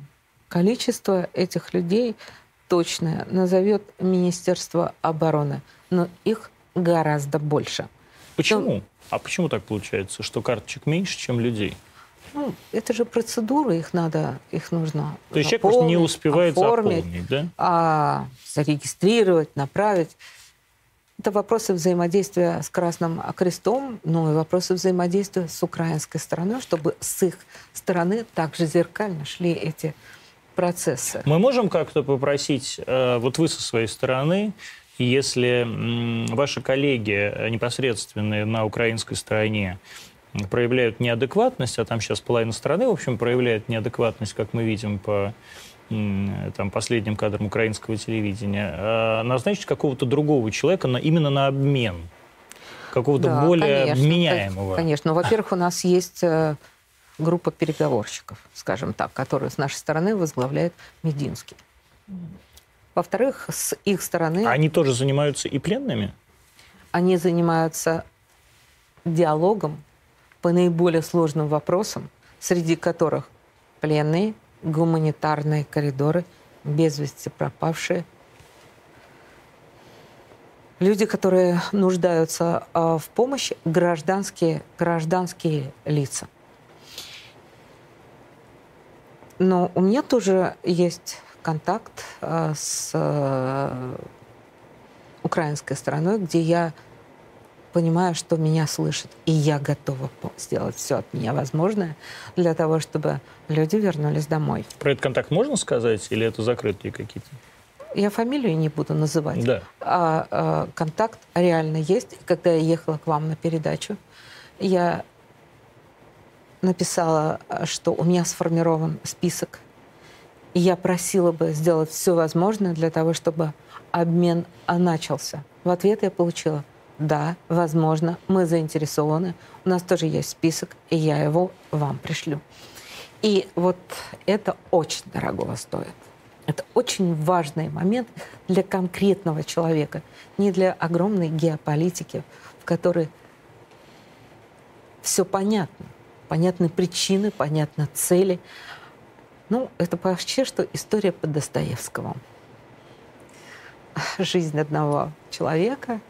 Количество этих людей точное назовет Министерство обороны, но их гораздо больше. Почему? Но... А почему так получается, что карточек меньше, чем людей? Ну, это же процедуры, их надо, их нужно То есть человек просто не успевает оформить, заполнить, да? А, зарегистрировать, направить. Это вопросы взаимодействия с Красным Крестом, но и вопросы взаимодействия с украинской стороной, чтобы с их стороны также зеркально шли эти процессы. Мы можем как-то попросить, э, вот вы со своей стороны, если ваши коллеги непосредственные на украинской стороне проявляют неадекватность, а там сейчас половина страны, в общем, проявляет неадекватность, как мы видим по там, последним кадрам украинского телевидения, а назначить какого-то другого человека на, именно на обмен, какого-то да, более конечно, меняемого. Конечно. Во-первых, у нас есть э, группа переговорщиков, скажем так, которую с нашей стороны возглавляет Мединский. Во-вторых, с их стороны... А они тоже занимаются и пленными? Они занимаются диалогом по наиболее сложным вопросам, среди которых пленные, гуманитарные коридоры, без вести пропавшие, люди, которые нуждаются а, в помощи, гражданские, гражданские лица. Но у меня тоже есть контакт а, с а, украинской стороной, где я понимаю, что меня слышат, и я готова сделать все от меня возможное для того, чтобы люди вернулись домой. Про этот контакт можно сказать, или это закрытые какие-то? Я фамилию не буду называть. Да. А, а контакт реально есть. Когда я ехала к вам на передачу, я написала, что у меня сформирован список, и я просила бы сделать все возможное для того, чтобы обмен начался. В ответ я получила – да, возможно, мы заинтересованы. У нас тоже есть список, и я его вам пришлю. И вот это очень дорого стоит. Это очень важный момент для конкретного человека, не для огромной геополитики, в которой все понятно. Понятны причины, понятны цели. Ну, это почти что история по Достоевскому жизнь одного человека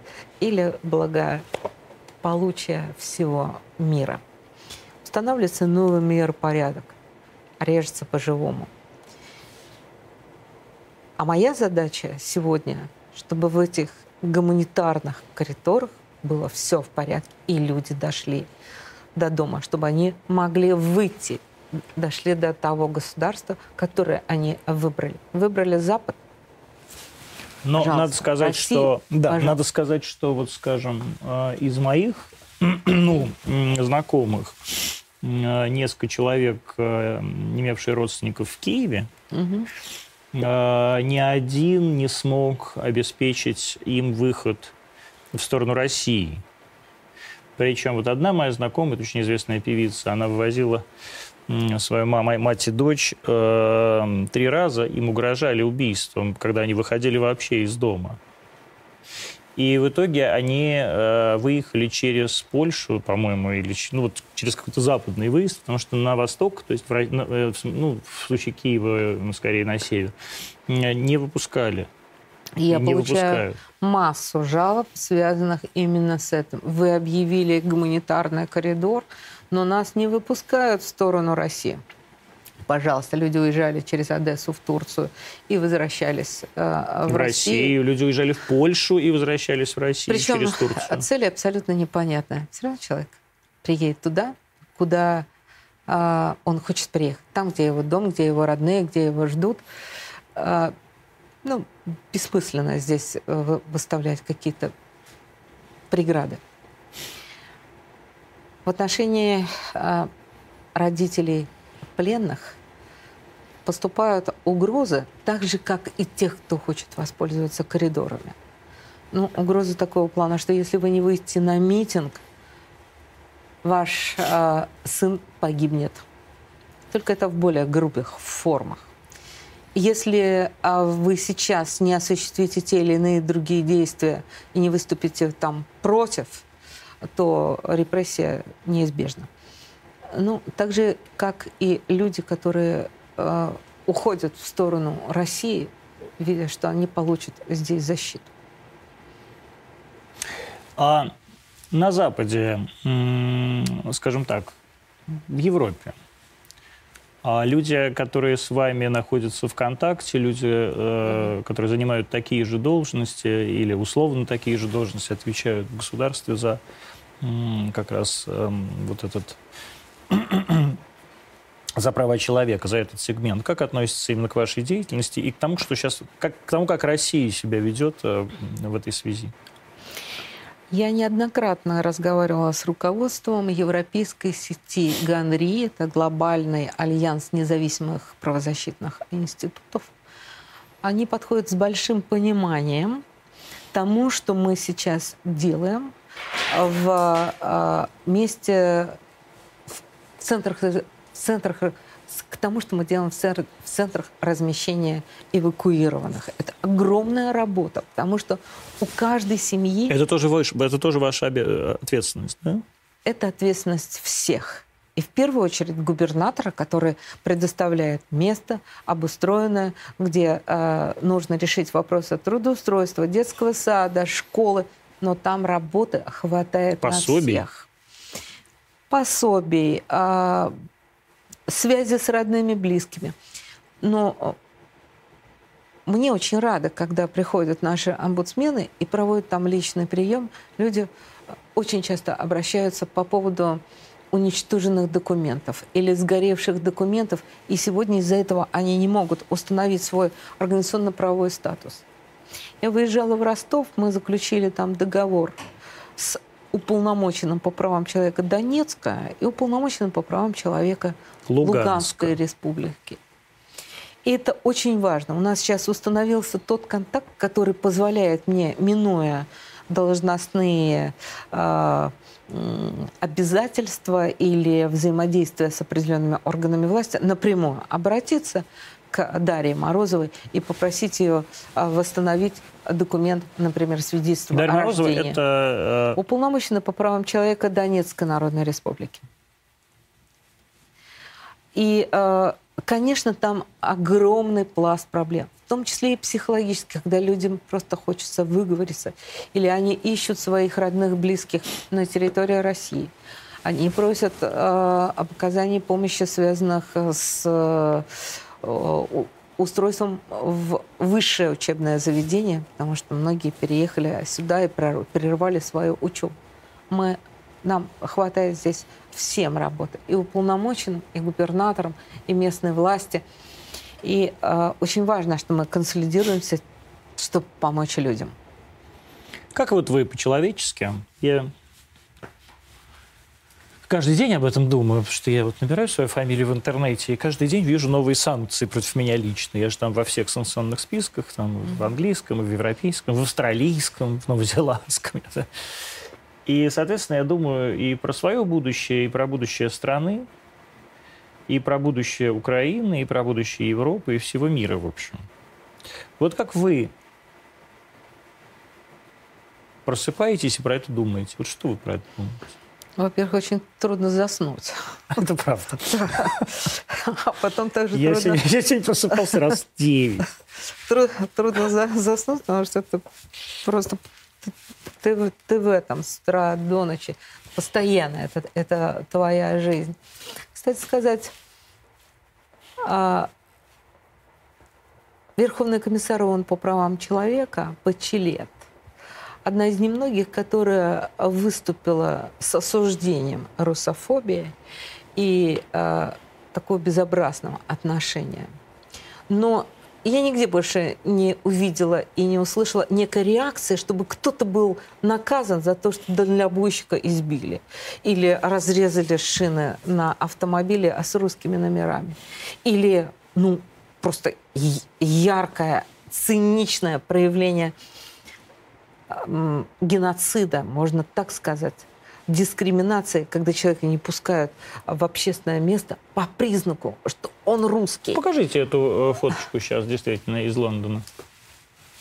или благополучие всего мира. Устанавливается новый миропорядок, режется по-живому. А моя задача сегодня, чтобы в этих гуманитарных коридорах было все в порядке, и люди дошли до дома, чтобы они могли выйти, дошли до того государства, которое они выбрали. Выбрали Запад, но Пожалуйста, надо сказать, Россия, что да, пожалуйста. надо сказать, что вот, скажем, э, из моих [clears throat] ну, знакомых э, несколько человек, э, имевшие родственников в Киеве, угу. ни один не смог обеспечить им выход в сторону России. Причем вот одна моя знакомая, очень известная певица, она вывозила свою маму, мать и дочь э, три раза им угрожали убийством, когда они выходили вообще из дома. И в итоге они э, выехали через Польшу, по-моему, или ну, вот через какой-то западный выезд, потому что на восток, то есть в, э, ну, в случае Киева, скорее на север, не выпускали. Я не получаю выпускают. массу жалоб, связанных именно с этим. Вы объявили гуманитарный коридор, но нас не выпускают в сторону России. пожалуйста, люди уезжали через Одессу в Турцию и возвращались э, в, в Россию. Россию. Люди уезжали в Польшу и возвращались в Россию Причем через Турцию. [laughs] цель абсолютно непонятная. Все равно человек приедет туда, куда э, он хочет приехать. Там, где его дом, где его родные, где его ждут. Э, ну, бессмысленно здесь э, выставлять какие-то преграды. В отношении э, родителей пленных поступают угрозы так же, как и тех, кто хочет воспользоваться коридорами. Ну, угрозы такого плана, что если вы не выйдете на митинг, ваш э, сын погибнет. Только это в более грубых формах. Если э, вы сейчас не осуществите те или иные другие действия и не выступите там против, то репрессия неизбежна. Ну, так же, как и люди, которые э, уходят в сторону России, видя, что они получат здесь защиту. А на Западе, скажем так, в Европе, а люди, которые с вами находятся в контакте, люди, э, которые занимают такие же должности или условно такие же должности, отвечают в государстве за как раз э, вот этот [clears throat] за права человека, за этот сегмент. Как относится именно к вашей деятельности и к тому, что сейчас, как, к тому, как Россия себя ведет э, в этой связи? Я неоднократно разговаривала с руководством европейской сети ГАНРИ, это глобальный альянс независимых правозащитных институтов. Они подходят с большим пониманием тому, что мы сейчас делаем в э, месте в центрах, центрах к тому, что мы делаем в, центр, в центрах размещения эвакуированных. Это огромная работа, потому что у каждой семьи... Это тоже, ваш, это тоже ваша ответственность, да? Это ответственность всех. И в первую очередь губернатора, который предоставляет место обустроенное, где э, нужно решить вопросы трудоустройства, детского сада, школы. Но там работы хватает Пособий. на всех пособий, а, связи с родными, близкими. Но э, мне очень рада, когда приходят наши омбудсмены и проводят там личный прием. Люди э, очень часто обращаются по поводу уничтоженных документов или сгоревших документов, и сегодня из-за этого они не могут установить свой организационно-правовой статус. Я выезжала в Ростов, мы заключили там договор с уполномоченным по правам человека Донецка и уполномоченным по правам человека Луганска. Луганской республики. И это очень важно. У нас сейчас установился тот контакт, который позволяет мне, минуя должностные э, обязательства или взаимодействия с определенными органами власти, напрямую обратиться к Дарье Морозовой и попросить ее а, восстановить документ, например, свидетельство Дарья о Морозова рождении. это... Э, Уполномоченная по правам человека Донецкой Народной Республики. И, э, конечно, там огромный пласт проблем, в том числе и психологических, когда людям просто хочется выговориться, или они ищут своих родных, близких на территории России. Они просят э, об оказании помощи, связанных с Э, устройством в высшее учебное заведение, потому что многие переехали сюда и прервали свою учебу. Мы, нам хватает здесь всем работы. И уполномоченным, и губернаторам, и местной власти. И э, очень важно, что мы консолидируемся, чтобы помочь людям. Как вот вы по-человечески? Я каждый день об этом думаю, потому что я вот набираю свою фамилию в интернете и каждый день вижу новые санкции против меня лично. Я же там во всех санкционных списках, там в английском, в европейском, в австралийском, в новозеландском. [laughs] И, соответственно, я думаю и про свое будущее, и про будущее страны, и про будущее Украины, и про будущее Европы, и всего мира, в общем. Вот как вы просыпаетесь и про это думаете? Вот что вы про это думаете? Во-первых, очень трудно заснуть. Это правда. А потом также я трудно... Сегодня, я сегодня просыпался раз девять. Трудно заснуть, потому что это просто ты, ты в этом с утра до ночи. Постоянно это, это твоя жизнь. Кстати сказать, А, Верховный комиссар ООН по правам человека Бачелет, одна из немногих, которая выступила с осуждением русофобии и э, такого безобразного отношения. Но я нигде больше не увидела и не услышала некой реакции, чтобы кто-то был наказан за то, что дальнобойщика избили или разрезали шины на автомобиле с русскими номерами. Или, ну, просто яркое, циничное проявление геноцида, можно так сказать, дискриминации, когда человека не пускают в общественное место по признаку, что он русский. Покажите эту э, фоточку сейчас, действительно, из Лондона.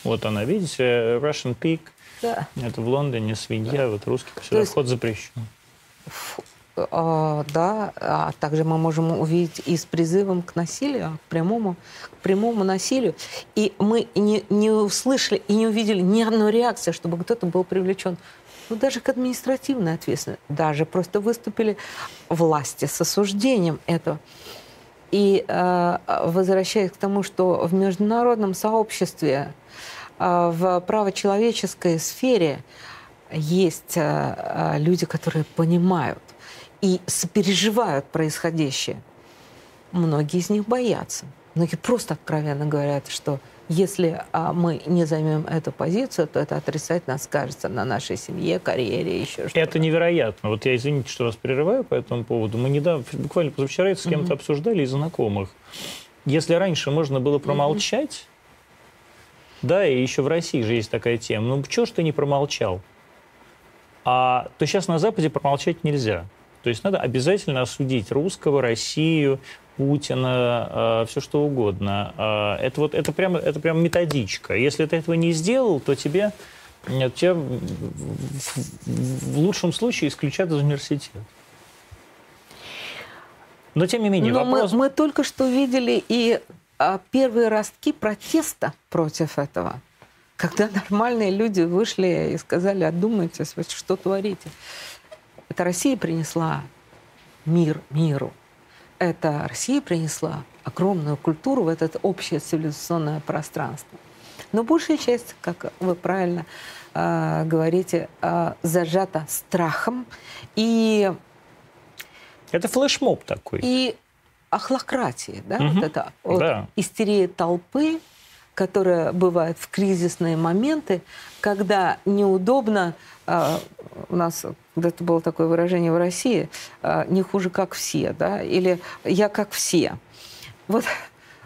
Вот она, видите, Russian Pig. Да. Это в Лондоне свинья, вот русский, вход запрещен. А, да, а также мы можем увидеть и с призывом к насилию, к прямому, к прямому насилию. И мы не, не услышали и не увидели ни одной реакции, чтобы кто-то был привлечен ну, даже к административной ответственности. Даже просто выступили власти с осуждением этого. И э, возвращаясь к тому, что в международном сообществе, э, в правочеловеческой сфере есть э, э люди, которые понимают и сопереживают происходящее. Многие из них боятся. Многие просто откровенно говорят, что если а, мы не займем эту позицию, то это отрицательно скажется на нашей семье, карьере, еще что-то. Это невероятно. Вот я, извините, что вас прерываю по этому поводу. Мы недавно, буквально позавчера это с кем-то mm-hmm. обсуждали из знакомых. Если раньше можно было промолчать, mm-hmm. да, и еще в России же есть такая тема, ну, чего ж ты не промолчал? А то сейчас на Западе промолчать нельзя. То есть надо обязательно осудить русского, Россию, Путина, э, все что угодно. Э, это вот это прямо это прям методичка. Если ты этого не сделал, то тебе тебя в, в лучшем случае исключат из университета. Но тем не менее Но вопрос. Мы, мы только что видели и а, первые ростки протеста против этого, когда нормальные люди вышли и сказали: "Отдумайтесь, что творите". Это Россия принесла мир миру это Россия принесла огромную культуру в это общее цивилизационное пространство. Но большая часть, как вы правильно э, говорите, э, зажата страхом и... Это флешмоб такой. И охлократии, да, угу. вот это вот да. истерия толпы, которая бывает в кризисные моменты, когда неудобно, э, у нас это было такое выражение в России, а, не хуже, как все, да, или я как все. Вот.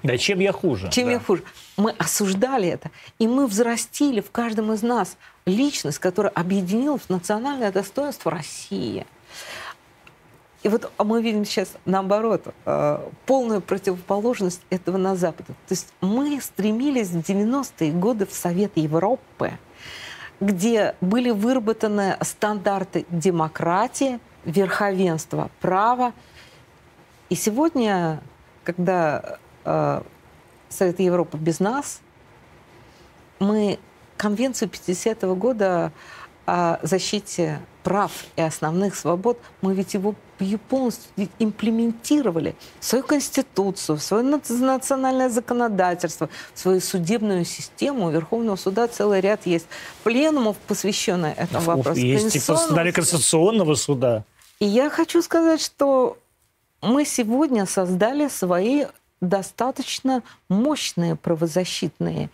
Да, чем я хуже? Чем да. я хуже? Мы осуждали это, и мы взрастили в каждом из нас личность, которая объединила в национальное достоинство России. И вот мы видим сейчас, наоборот, а, полную противоположность этого на Западе. То есть мы стремились в 90-е годы в Совет Европы – где были выработаны стандарты демократии, верховенства права. И сегодня, когда э, Совет Европы без нас, мы Конвенцию 50-го года о защите прав и основных свобод, мы ведь его ее полностью имплементировали в свою конституцию, в свое национальное законодательство, в свою судебную систему. У Верховного суда целый ряд есть пленумов, посвященных этому вопросу. Есть и постановление Конституционного суда. И я хочу сказать, что мы сегодня создали свои достаточно мощные правозащитные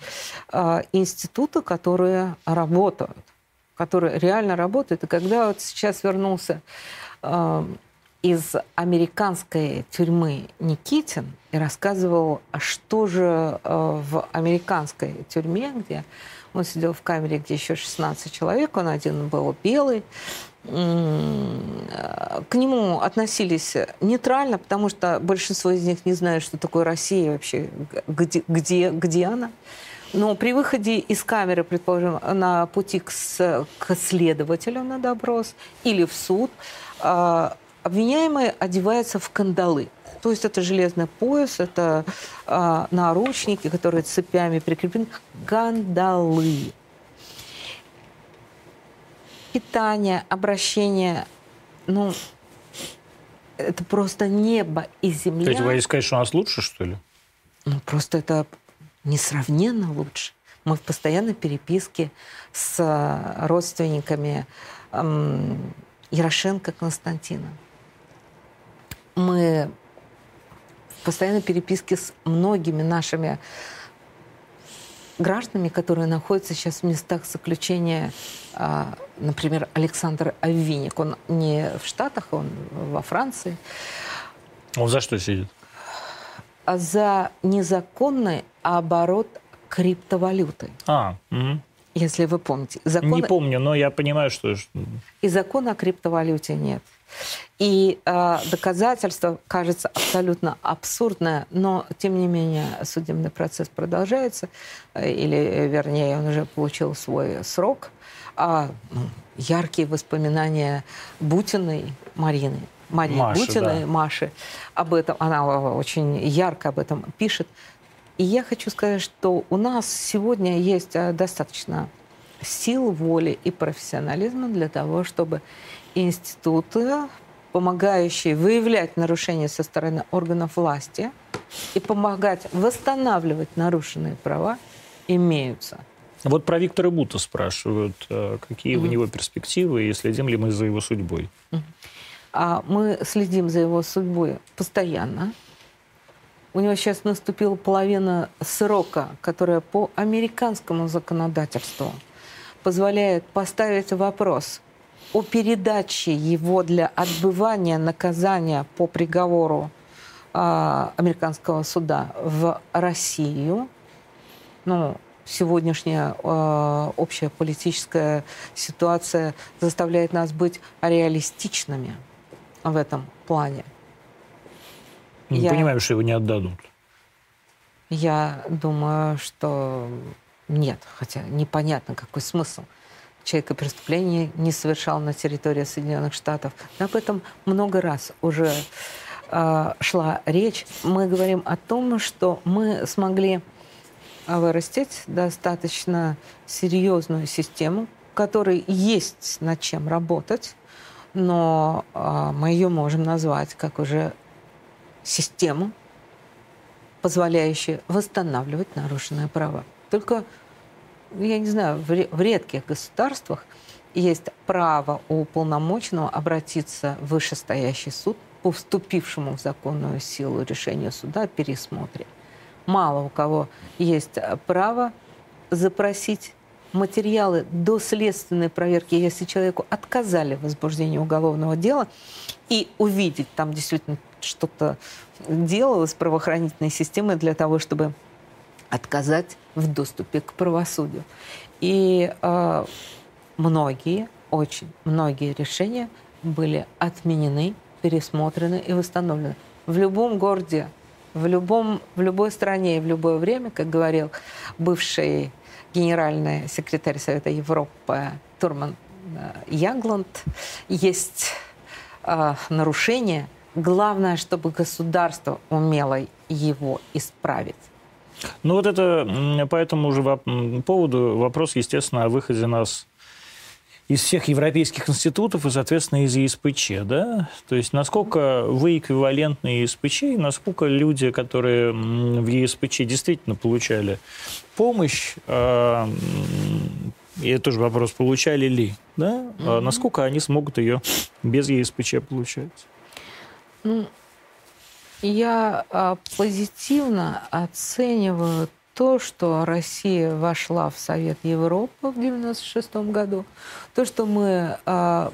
э, институты, которые работают который реально работает. И когда вот сейчас вернулся э, из американской тюрьмы Никитин и рассказывал, а что же э, в американской тюрьме, где он сидел в камере, где еще 16 человек, он один был белый, к нему относились нейтрально, потому что большинство из них не знают, что такое Россия вообще, где, где, где она. Но при выходе из камеры, предположим, на пути к, к следователю на допрос или в суд, э, обвиняемый одевается в кандалы. То есть это железный пояс, это э, наручники, которые цепями прикреплены. Кандалы. Питание, обращение, ну, это просто небо и земля. То есть вы сказать, что у нас лучше, что ли? Ну, просто это несравненно лучше. Мы в постоянной переписке с родственниками эм, Ярошенко Константина. Мы в постоянной переписке с многими нашими гражданами, которые находятся сейчас в местах заключения, а, например, Александр Авиник. Он не в Штатах, он во Франции. Он за что сидит? А за незаконный оборот криптовалюты. А, угу. Если вы помните. Закон... Не помню, но я понимаю, что... И закона о криптовалюте нет. И э, доказательство кажется абсолютно абсурдное, но тем не менее судебный процесс продолжается, э, или вернее он уже получил свой срок. А ну, яркие воспоминания Бутиной Марины, Марии Маши, Бутиной, да. Маши, об этом, она очень ярко об этом пишет. И я хочу сказать, что у нас сегодня есть э, достаточно сил, воли и профессионализма для того, чтобы институты, помогающие выявлять нарушения со стороны органов власти и помогать восстанавливать нарушенные права, имеются. Вот про Виктора Бута спрашивают, э, какие mm-hmm. у него перспективы и следим ли мы за его судьбой? Mm-hmm. А мы следим за его судьбой постоянно. У него сейчас наступила половина срока, которая по американскому законодательству позволяет поставить вопрос о передаче его для отбывания наказания по приговору э, американского суда в Россию. Ну, сегодняшняя э, общая политическая ситуация заставляет нас быть реалистичными в этом плане. Мы я, понимаем, что его не отдадут. Я думаю, что нет, хотя непонятно, какой смысл. Человек преступление не совершал на территории Соединенных Штатов. Об этом много раз уже э, шла речь. Мы говорим о том, что мы смогли вырастить достаточно серьезную систему, которой есть над чем работать, но э, мы ее можем назвать как уже систему, позволяющую восстанавливать нарушенные права. Только, я не знаю, в редких государствах есть право у уполномоченного обратиться в вышестоящий суд по вступившему в законную силу решению суда о пересмотре. Мало у кого есть право запросить материалы до следственной проверки, если человеку отказали в возбуждении уголовного дела, и увидеть там действительно что-то делалось правоохранительной системой для того, чтобы отказать в доступе к правосудию. И э, многие, очень многие решения были отменены, пересмотрены и восстановлены. В любом городе, в, любом, в любой стране и в любое время, как говорил бывший генеральный секретарь Совета Европы Турман э, Ягланд, есть э, нарушения. Главное, чтобы государство умело его исправить. Ну вот это по этому же поводу вопрос, естественно, о выходе нас из всех европейских институтов и, соответственно, из ЕСПЧ, да? То есть насколько вы эквивалентны ЕСПЧ, и насколько люди, которые в ЕСПЧ действительно получали помощь, э, и это тоже вопрос, получали ли, да? Mm-hmm. насколько они смогут ее без ЕСПЧ получать? Ну, я а, позитивно оцениваю то, что Россия вошла в Совет Европы в 1996 году, то, что мы э,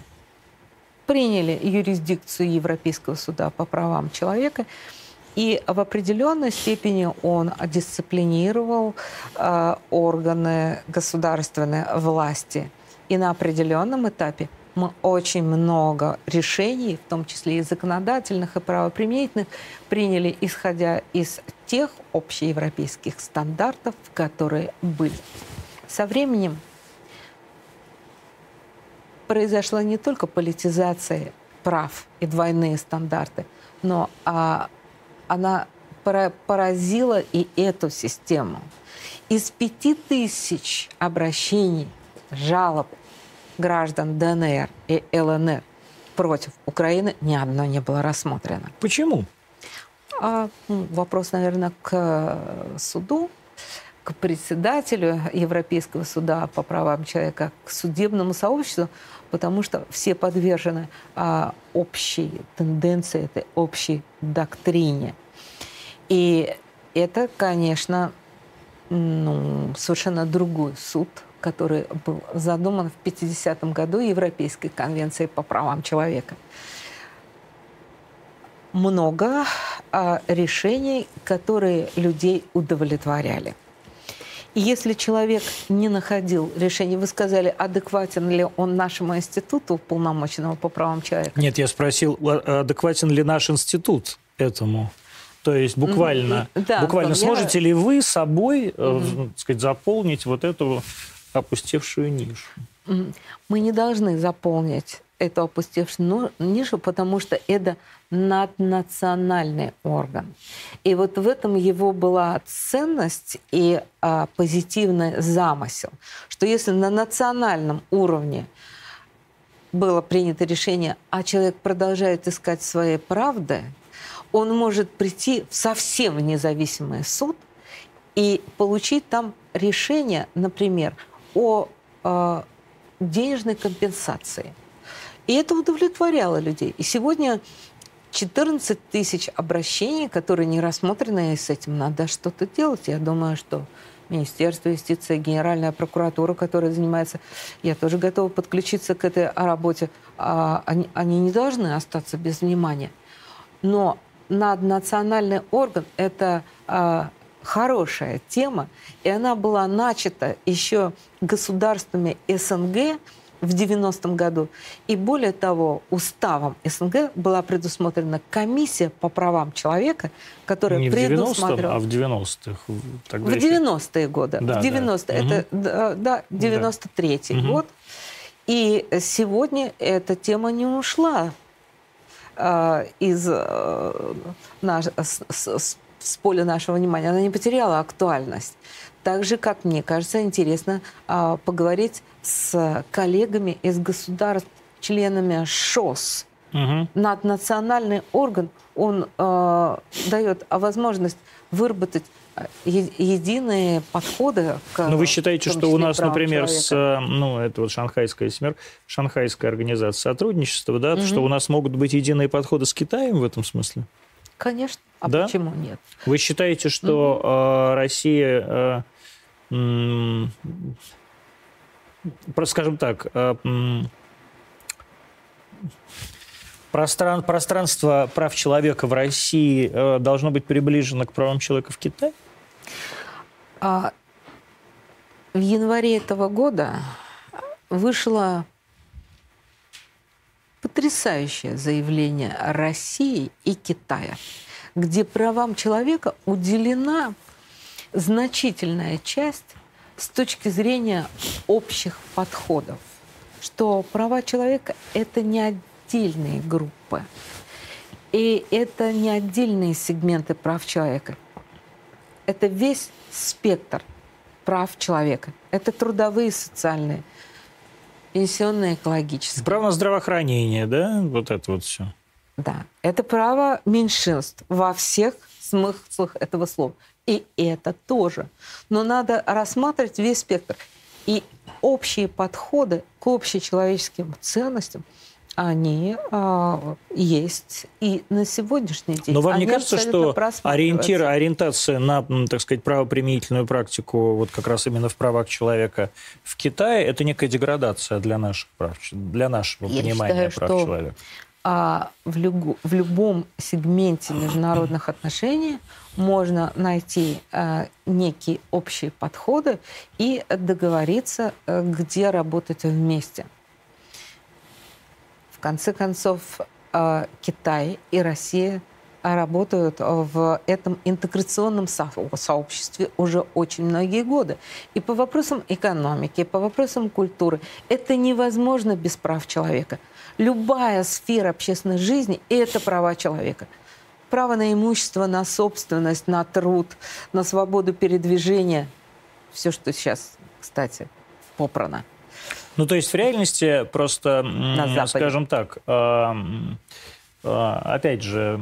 приняли юрисдикцию Европейского суда по правам человека, и в определенной степени он дисциплинировал э, органы государственной власти. И на определенном этапе мы очень много решений, в том числе и законодательных, и правоприменительных, приняли, исходя из тех общеевропейских стандартов, которые были. Со временем произошла не только политизация прав и двойные стандарты, но а, она поразила и эту систему. Из пяти тысяч обращений, жалоб граждан ДНР и ЛНР против Украины ни одно не было рассмотрено. Почему? А, ну, вопрос, наверное, к суду, к председателю Европейского суда по правам человека, к судебному сообществу, потому что все подвержены а, общей тенденции, этой общей доктрине. И это, конечно, ну, совершенно другой суд, который был задуман в 50-м году Европейской конвенцией по правам человека. Много а, решений, которые людей удовлетворяли. И если человек не находил решения, вы сказали, адекватен ли он нашему институту полномоченного по правам человека? Нет, я спросил, а, адекватен ли наш институт этому? То есть буквально, да, буквально сможете я... ли вы собой, mm-hmm. так сказать, заполнить вот эту опустевшую нишу? Мы не должны заполнить эту опустевшую нишу, потому что это наднациональный орган. И вот в этом его была ценность и а, позитивный замысел, что если на национальном уровне было принято решение, а человек продолжает искать своей правды, он может прийти в совсем независимый суд и получить там решение, например, о э, денежной компенсации. И это удовлетворяло людей. И сегодня 14 тысяч обращений, которые не рассмотрены, и с этим надо что-то делать. Я думаю, что Министерство юстиции, Генеральная прокуратура, которая занимается, я тоже готова подключиться к этой работе. А, они, они не должны остаться без внимания. Но наднациональный орган – это а, хорошая тема, и она была начата еще государствами СНГ в 90-м году. И более того, уставом СНГ была предусмотрена комиссия по правам человека, которая Не в 90-х, а в 90-х. В 90-е годы. Да, в 90-е. Да. Это, угу. да, 93-й да. год. И сегодня эта тема не ушла э, из э, наш, с, с, с поля нашего внимания. Она не потеряла актуальность. Так же, как мне кажется, интересно э, поговорить с коллегами из государств, членами ШОС. Угу. Наднациональный орган, он э, дает возможность выработать э, единые подходы к... Ну, вы считаете, что у нас, например, человека. с, э, ну, это вот шанхайская семер, шанхайская организация сотрудничества, да, угу. что у нас могут быть единые подходы с Китаем в этом смысле? Конечно. А да? почему нет? Вы считаете, что угу. э, Россия э, скажем так, э, простран, пространство прав человека в России э, должно быть приближено к правам человека в Китае? А, в январе этого года вышло потрясающее заявление России и Китая, где правам человека уделена значительная часть с точки зрения общих подходов, что права человека — это не отдельные группы, и это не отдельные сегменты прав человека. Это весь спектр прав человека. Это трудовые, социальные, пенсионные, экологические. Право на здравоохранение, да? Вот это вот все. Да. Это право меньшинств во всех смыслах этого слова. И это тоже. Но надо рассматривать весь спектр. И общие подходы к общечеловеческим ценностям, они а, есть и на сегодняшний день. Но вам не кажется, что ориентир, ориентация на, так сказать, правоприменительную практику, вот как раз именно в правах человека в Китае, это некая деградация для наших прав, для нашего Я понимания считаю, прав человека? А в, люб, в любом сегменте [clears throat] международных отношений можно найти э, некие общие подходы и договориться, э, где работать вместе. В конце концов, э, Китай и Россия работают в этом интеграционном сообществе уже очень многие годы. И по вопросам экономики, и по вопросам культуры это невозможно без прав человека – любая сфера общественной жизни – это права человека. Право на имущество, на собственность, на труд, на свободу передвижения. Все, что сейчас, кстати, попрано. Ну, то есть в реальности просто, скажем так, э, э, опять же,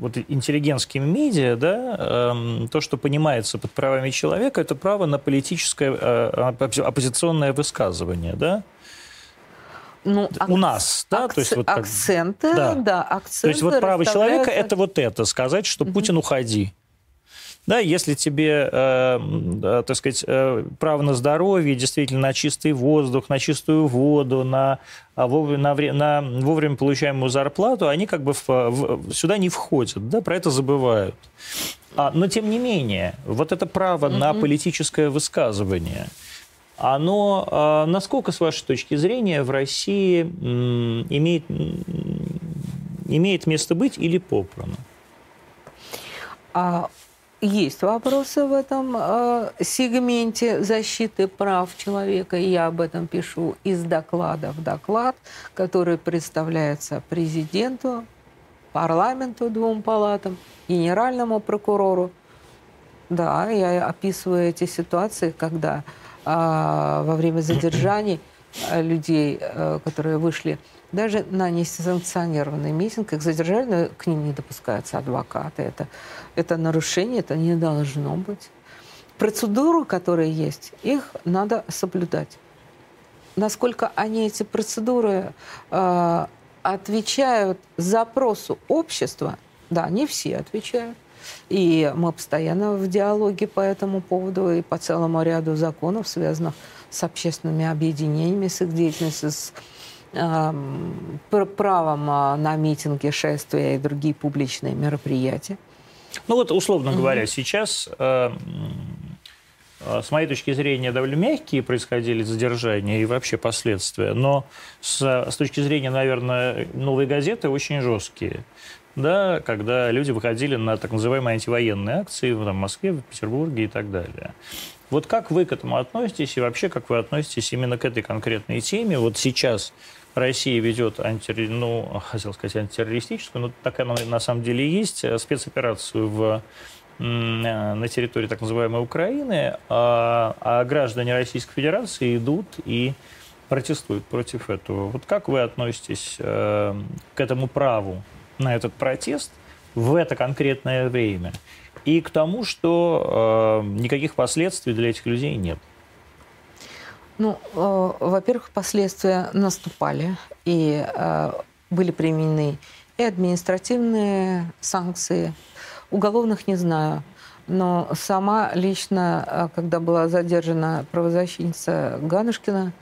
вот интеллигентскими медиа, да, э, то, что понимается под правами человека, это право на политическое э, оппозиционное высказывание, да? Ну, у нас, да, акц... то есть вот как... акценты, да. да, акценты. То есть вот право человека это вот это сказать, что угу. Путин уходи. Да, если тебе, э, э, так сказать, э, право на здоровье, действительно на чистый воздух, на чистую воду, на, а, на, на вовремя получаемую зарплату, они как бы в, в, сюда не входят, да, про это забывают. А, но тем не менее, вот это право mm-hmm. на политическое высказывание, оно, а, насколько, с вашей точки зрения, в России имеет, имеет место быть или попрано? А есть вопросы в этом э, сегменте защиты прав человека. Я об этом пишу из доклада в доклад, который представляется президенту, парламенту, двум палатам, генеральному прокурору. Да, я описываю эти ситуации, когда э, во время задержаний э, людей, э, которые вышли даже на несанкционированный митинг, их задержали, но к ним не допускаются адвокаты. Это это нарушение, это не должно быть. Процедуры, которые есть, их надо соблюдать. Насколько они, эти процедуры, э, отвечают запросу общества, да, не все отвечают. И мы постоянно в диалоге по этому поводу и по целому ряду законов, связанных с общественными объединениями, с их деятельностью, с э, правом на митинги, шествия и другие публичные мероприятия. Ну вот, условно угу. говоря, сейчас, э, э, с моей точки зрения, довольно мягкие происходили задержания и вообще последствия, но с, с точки зрения, наверное, новой газеты очень жесткие. Да, когда люди выходили на так называемые антивоенные акции в там, Москве, в Петербурге и так далее. Вот как вы к этому относитесь и вообще как вы относитесь именно к этой конкретной теме? Вот сейчас Россия ведет, анти, ну, хотел сказать, антитеррористическую, но так она на самом деле есть, э, спецоперацию в э, на территории так называемой Украины, а, а граждане Российской Федерации идут и протестуют против этого. Вот как вы относитесь э, к этому праву на этот протест в это конкретное время и к тому, что э, никаких последствий для этих людей нет? Ну, э, во-первых, последствия наступали, и э, были применены и административные санкции, уголовных не знаю. Но сама лично, э, когда была задержана правозащитница Ганушкина,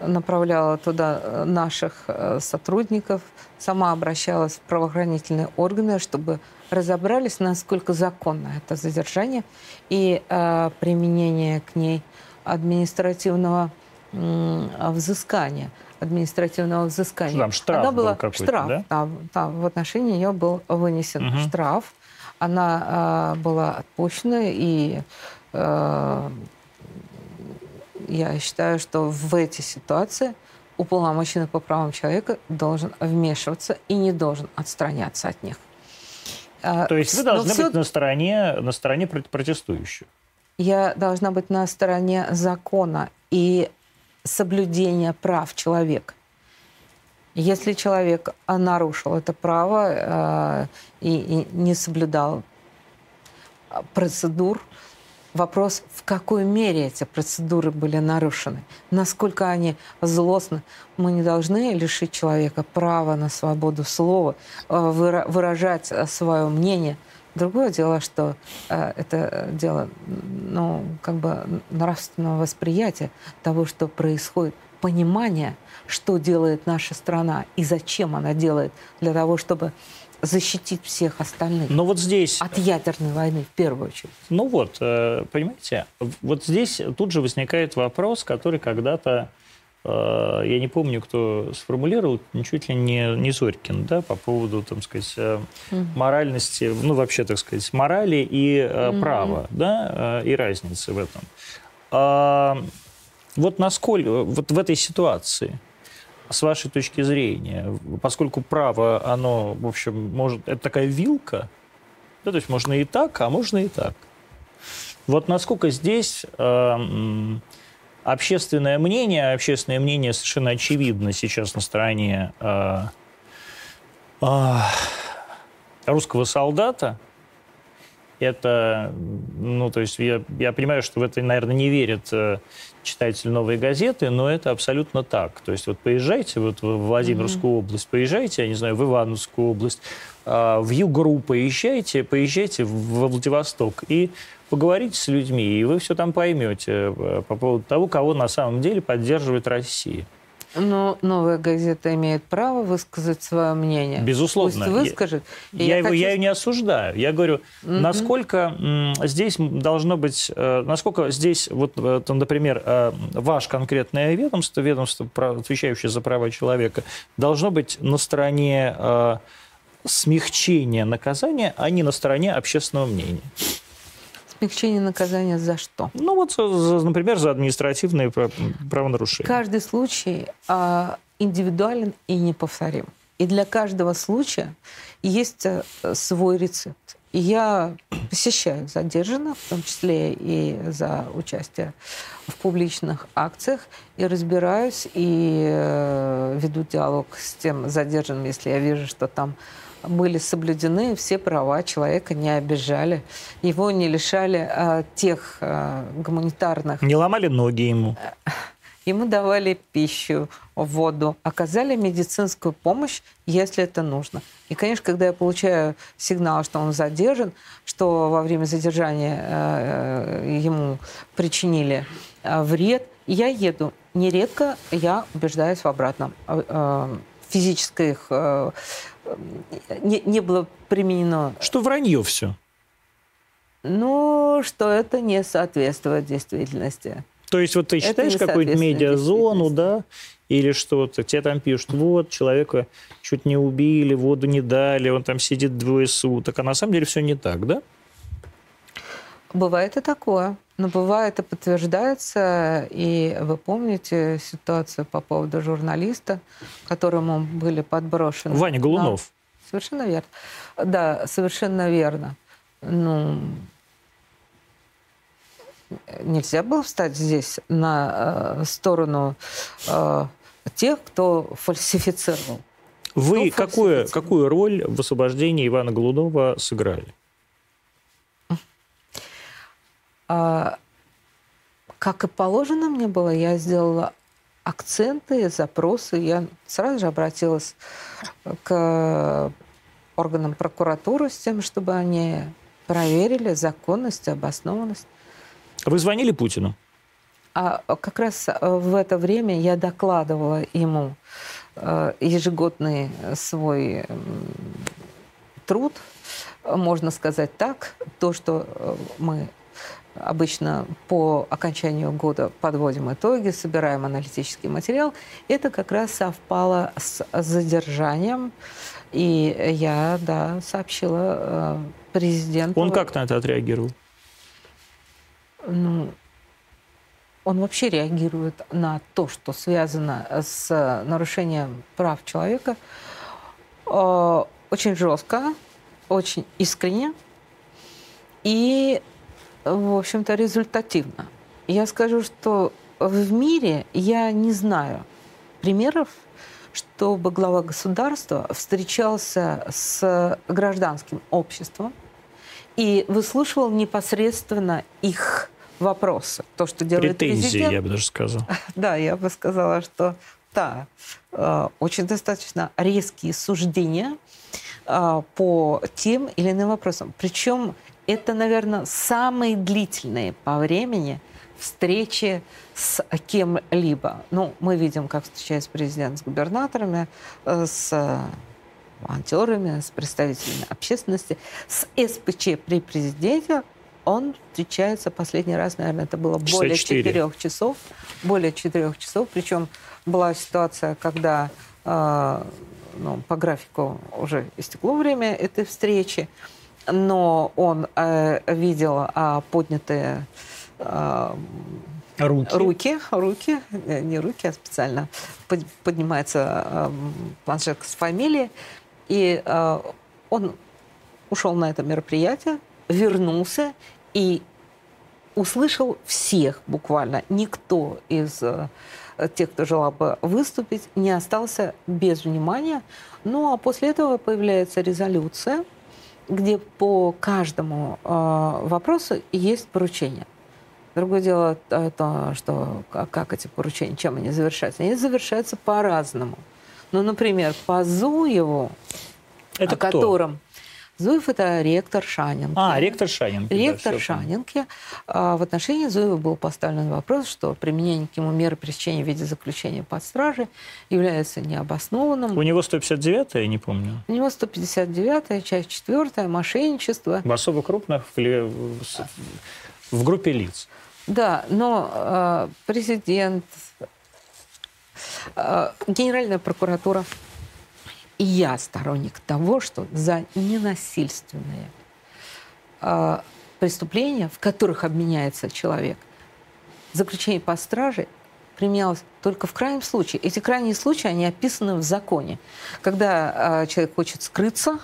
направляла туда э, наших э, сотрудников, сама обращалась в правоохранительные органы, чтобы разобрались, насколько законно это задержание и э, применение к ней административного взыскания административного взыскания. Там штраф Она была был штраф, да? Там, там в отношении нее был вынесен угу. штраф. Она э, была отпущена, и э, я считаю, что в эти ситуации уполномоченный по правам человека должен вмешиваться и не должен отстраняться от них. То есть вы должны Но быть на стороне, на стороне протестующих? Я должна быть на стороне закона и соблюдения прав человека. Если человек нарушил это право э, и, и не соблюдал процедур, вопрос, в какой мере эти процедуры были нарушены, насколько они злостны. Мы не должны лишить человека права на свободу слова, э, выражать свое мнение – Другое дело, что э, это дело, ну, как бы нравственного восприятия того, что происходит, понимание, что делает наша страна и зачем она делает для того, чтобы защитить всех остальных. Но вот здесь... От ядерной войны в первую очередь. Ну вот, э, понимаете, вот здесь тут же возникает вопрос, который когда-то Э, я не помню, кто сформулировал, чуть ли не, не Зорькин, да, по поводу, там сказать, mm моральности, ну, вообще, так сказать, морали и mm-hmm. права, да, и разницы в этом. А, вот насколько, вот в этой ситуации, с вашей точки зрения, поскольку право, оно, в общем, может, это такая вилка, да, то есть можно и так, а можно и так. Вот насколько здесь общественное мнение, общественное мнение совершенно очевидно сейчас на стороне э, э, русского солдата, это, ну, то есть я, я понимаю, что в это, наверное, не верят э, читатели «Новой газеты», но это абсолютно так. То есть вот поезжайте вот в Владимирскую mm-hmm. область, поезжайте, я не знаю, в Ивановскую область, э, в Югру поезжайте, поезжайте в Владивосток и поговорите с людьми, и вы все там поймете э, по поводу того, кого на самом деле поддерживает Россия. Но новая газета имеет право высказать свое мнение. Безусловно. Пусть выскажет. Я, я, его, хочу... я ее не осуждаю. Я говорю, mm насколько здесь должно быть, э, насколько здесь, вот, э, например, э, ваш конкретное ведомство, ведомство, отвечающее за права человека, должно быть на стороне смягчения наказания, а не на стороне общественного мнения. Смягчение наказания за что? Ну вот, за, например, за административные правонарушения. Каждый случай а, индивидуален и неповторим. И для каждого случая есть э, свой рецепт. И я посещаю задержанных, в том числе и за участие в публичных акциях, и разбираюсь, и э, веду диалог с тем задержанным, если я вижу, что там были соблюдены все права человека, не обижали, его не лишали а, тех а, гуманитарных... Не ломали ноги ему? [laughs] Ему давали пищу, воду, оказали медицинскую помощь, если это нужно. И, конечно, когда я получаю сигнал, что он задержан, что во время задержания э, ему причинили э, вред, я еду. Нередко я убеждаюсь в обратном. Э, физических э, не, не было применено. Что вранье все? Ну, что это не соответствует действительности. То есть вот ты читаешь какую-нибудь медиазону, да, или что-то, тебе там пишут, вот, человека чуть не убили, воду не дали, он там сидит двое суток, а на самом деле все не так, да? Бывает и такое. Но бывает и подтверждается, и вы помните ситуацию по поводу журналиста, которому были подброшены... Ваня Голунов. Да, совершенно верно. Да, совершенно верно. Ну, нельзя было встать здесь на э, сторону э, тех, кто фальсифицировал. Вы какую, какую роль в освобождении Ивана Голунова сыграли? А, как и положено мне было, я сделала акценты, запросы. Я сразу же обратилась к органам прокуратуры с тем, чтобы они проверили законность и обоснованность. Вы звонили Путину? А как раз в это время я докладывала ему э, ежегодный свой труд, можно сказать так, то, что э, мы обычно по окончанию года подводим итоги, собираем аналитический материал. Это как раз совпало с задержанием. И я, да, сообщила э, президенту. Он как на это отреагировал? Ну, он вообще реагирует на то, что связано с нарушением прав человека, э, очень жестко, очень искренне. И в общем-то, результативно. Я скажу, что в мире я не знаю примеров, чтобы глава государства встречался с гражданским обществом и выслушивал непосредственно их вопросы. То, что делает Претензии, президент. я бы даже сказал. [laughs] Да, я бы сказала, что да, э, очень достаточно резкие суждения э, по тем или иным вопросам. Причем это, наверное, самые длительные по времени встречи с кем-либо. Ну, мы видим, как встречается президент с губернаторами, э, с волонтерами, с представителями общественности. С СПЧ при президенте он встречается последний раз, наверное, это было более четырех часов. Более четырех часов. Причем была ситуация, когда э, ну, по графику уже истекло время этой встречи но он э, видел э, поднятые э, руки. руки, руки, э, не руки, а специально под, поднимается э, планшет с фамилией, и э, он ушел на это мероприятие, вернулся и услышал всех буквально. Никто из э, тех, кто желал бы выступить, не остался без внимания. Ну а после этого появляется резолюция, где по каждому э, вопросу есть поручение. Другое дело то, что как эти поручения, чем они завершаются. Они завершаются по-разному. Ну, например, по Зуеву, Это о кто? котором Зуев – это ректор Шанинки. А, ректор Шанинки. Ректор да, Шанинки. А, в отношении Зуева был поставлен вопрос, что применение к нему меры пресечения в виде заключения под стражей является необоснованным. У него 159-я, я не помню. У него 159-я, часть 4 мошенничество. В особо крупных в, в группе лиц. Да, но э, президент, э, Генеральная прокуратура и я сторонник того, что за ненасильственные э, преступления, в которых обменяется человек, заключение по страже применялось только в крайнем случае. Эти крайние случаи, они описаны в законе. Когда э, человек хочет скрыться,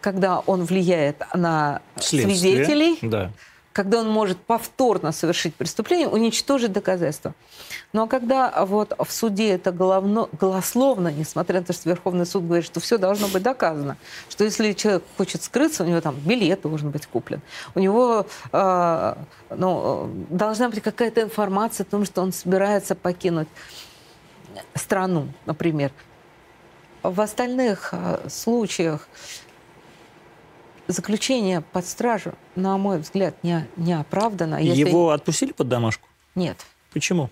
когда он влияет на Следствие, свидетелей, да когда он может повторно совершить преступление, уничтожить доказательства. Но когда вот в суде это головно, голословно, несмотря на то, что Верховный суд говорит, что все должно быть доказано, что если человек хочет скрыться, у него там билет должен быть куплен, у него э, ну, должна быть какая-то информация о том, что он собирается покинуть страну, например. В остальных э, случаях заключение под стражу, на мой взгляд, не, не оправдано. Если... Его отпустили под домашку? Нет. Почему?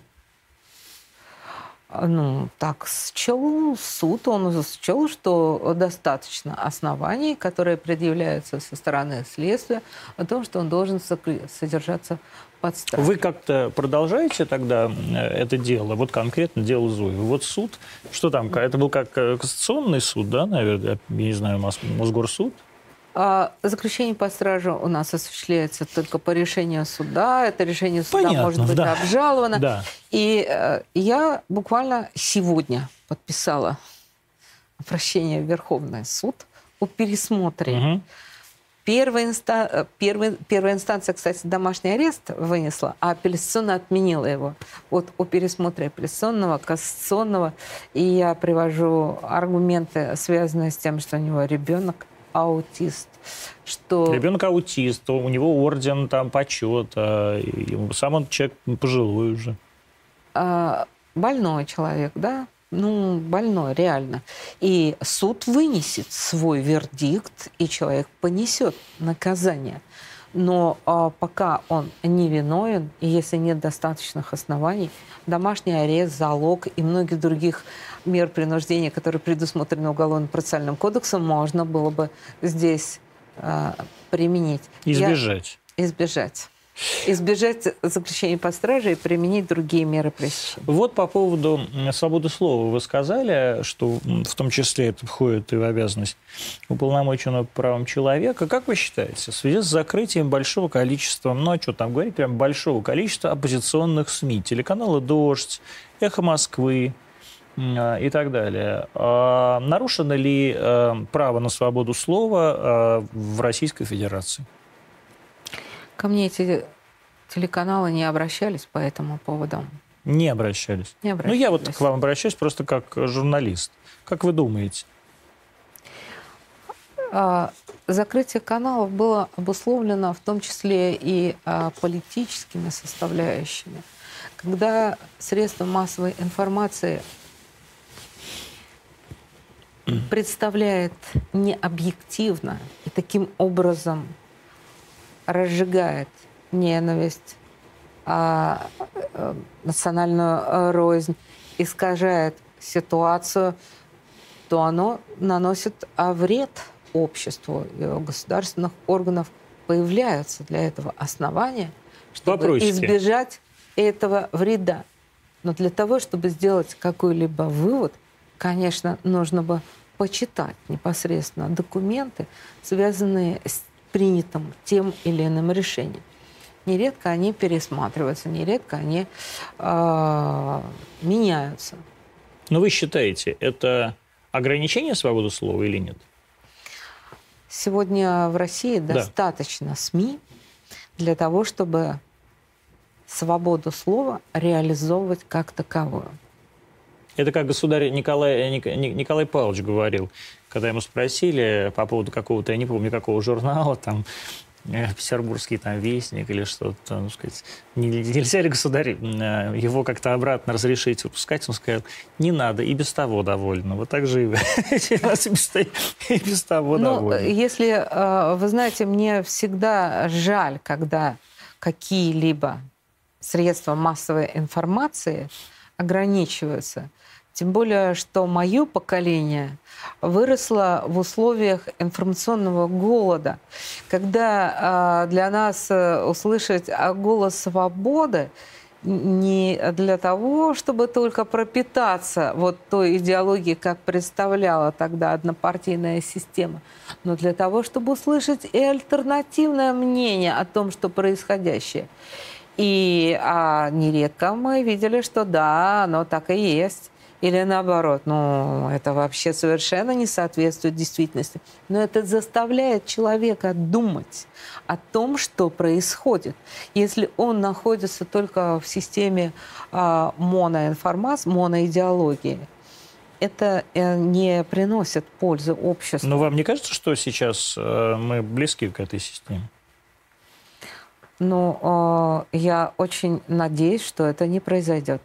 Ну, так счел суд, он счел, что достаточно оснований, которые предъявляются со стороны следствия, о том, что он должен содержаться под стражей. Вы как-то продолжаете тогда это дело, вот конкретно дело Зуева? Вот суд, что там, это был как э, конституционный суд, да, наверное, я не знаю, Мосгорсуд? А заключение по страже у нас осуществляется только по решению суда. Это решение суда Понятно, может быть да. обжаловано. Да. И э, я буквально сегодня подписала обращение в Верховный суд о пересмотре. Угу. Первая, инста... Э, первая, первая инстанция, кстати, домашний арест вынесла, а апелляционно отменила его. Вот о пересмотре апелляционного, кассационного. И я привожу аргументы, связанные с тем, что у него ребенок аутист, что... Ребенок аутист, у него орден, там, почет, а сам он человек пожилой уже. А, больной человек, да? Ну, больной, реально. И суд вынесет свой вердикт, и человек понесет наказание. Но а, пока он не виновен, и если нет достаточных оснований, домашний арест, залог и многих других мер принуждения, которые предусмотрены Уголовно-процессуальным кодексом, можно было бы здесь э, применить. Избежать. Я... Избежать избежать заключения под стражей и применить другие меры пресечения. Вот по поводу свободы слова вы сказали, что в том числе это входит и в обязанность уполномоченного правом человека. Как вы считаете, в связи с закрытием большого количества, ну а что там говорить, прям большого количества оппозиционных СМИ, телеканалы «Дождь», «Эхо Москвы», а, и так далее. А нарушено ли э, право на свободу слова э, в Российской Федерации? Ко мне эти телеканалы не обращались по этому поводу. Не обращались. Не обращались. Ну, я вот к вам обращаюсь просто как журналист. Как вы думаете? А, закрытие каналов было обусловлено в том числе и а, политическими составляющими. Когда средства массовой информации представляет необъективно и таким образом разжигает ненависть, а, а, национальную рознь, искажает ситуацию, то оно наносит вред обществу. И у государственных органов появляются для этого основания, чтобы Вопросики. избежать этого вреда. Но для того, чтобы сделать какой-либо вывод, конечно, нужно бы почитать непосредственно документы, связанные с принятым тем или иным решением. Нередко они пересматриваются, нередко они э, меняются. Но вы считаете, это ограничение свободы слова или нет? Сегодня в России да. достаточно СМИ для того, чтобы свободу слова реализовывать как таковую. Это как государь Николай, Николай Павлович говорил, когда ему спросили по поводу какого-то, я не помню, какого журнала, там, э, Петербургский там вестник или что-то, ну, сказать, нельзя ли государь э, его как-то обратно разрешить выпускать? Он сказал, не надо, и без того довольно. Вот так же и [laughs] без того ну, довольно. Если, э, вы знаете, мне всегда жаль, когда какие-либо средства массовой информации ограничиваются – тем более, что мое поколение выросло в условиях информационного голода, когда для нас э, услышать голос свободы не для того, чтобы только пропитаться вот той идеологией, как представляла тогда однопартийная система, но для того, чтобы услышать и альтернативное мнение о том, что происходящее. И а нередко мы видели, что да, оно так и есть. Или наоборот, ну, это вообще совершенно не соответствует действительности. Но это заставляет человека думать о том, что происходит. Если он находится только в системе а, моноинформации, моноидеологии, это э, не приносит пользы обществу. Но вам не кажется, что сейчас э, мы близки к этой системе? Ну, э, я очень надеюсь, что это не произойдет.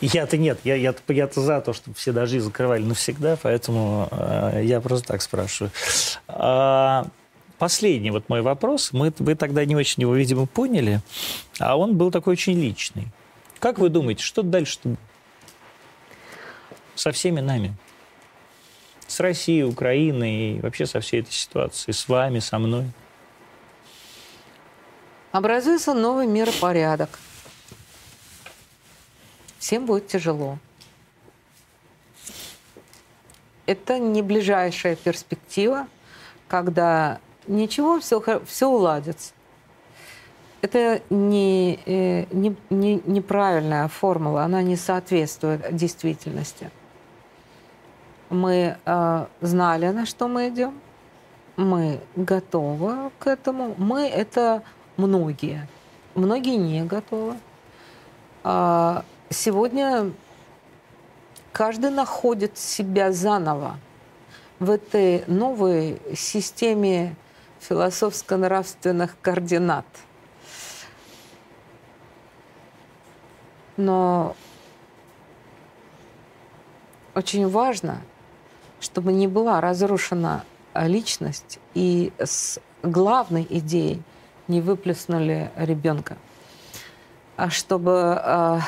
Я-то нет, я, я, я-то за то, чтобы все дожди закрывали навсегда, поэтому э, я просто так спрашиваю. А, последний вот мой вопрос. Мы, вы тогда не очень его, видимо, поняли, а он был такой очень личный. Как вы думаете, что дальше со всеми нами? С Россией, Украиной и вообще со всей этой ситуацией, с вами, со мной? Образуется новый миропорядок – всем будет тяжело. Это не ближайшая перспектива, когда ничего, все, все уладится. Это не, э, не, не, неправильная формула, она не соответствует действительности. Мы э, знали, на что мы идем, мы готовы к этому. Мы это многие. Многие не готовы. А, Сегодня каждый находит себя заново в этой новой системе философско-нравственных координат. Но очень важно, чтобы не была разрушена личность и с главной идеей не выплеснули ребенка, а чтобы а,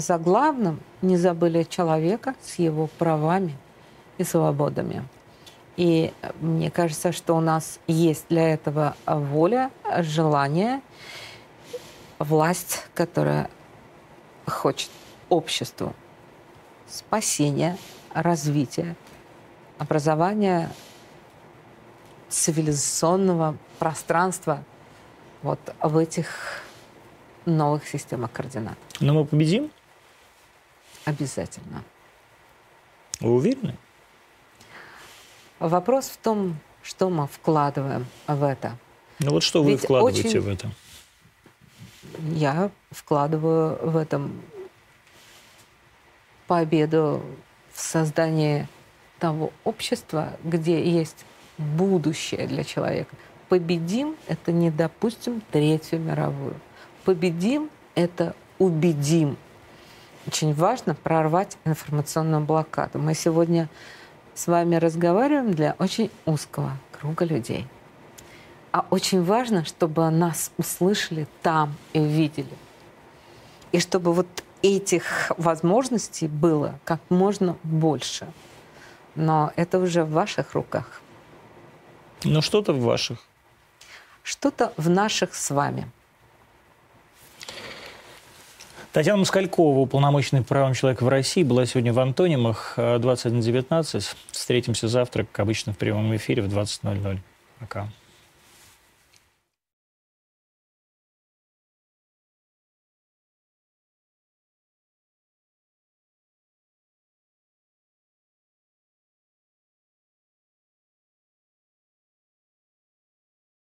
за главным не забыли человека с его правами и свободами. И мне кажется, что у нас есть для этого воля, желание, власть, которая хочет обществу спасения, развития, образования цивилизационного пространства вот в этих новых системах координат. Но мы победим? Обязательно. Вы уверены? Вопрос в том, что мы вкладываем в это. Ну вот что Ведь вы вкладываете очень... в это? Я вкладываю в этом победу в создании того общества, где есть будущее для человека. Победим — это не допустим Третью мировую. Победим — это убедим очень важно прорвать информационную блокаду. Мы сегодня с вами разговариваем для очень узкого круга людей. А очень важно, чтобы нас услышали там и увидели. И чтобы вот этих возможностей было как можно больше. Но это уже в ваших руках. Но что-то в ваших. Что-то в наших с вами. Татьяна Москалькова, уполномоченный по правам человека в России, была сегодня в Антонимах 21.19. Встретимся завтра, как обычно, в прямом эфире в 20.00. Пока.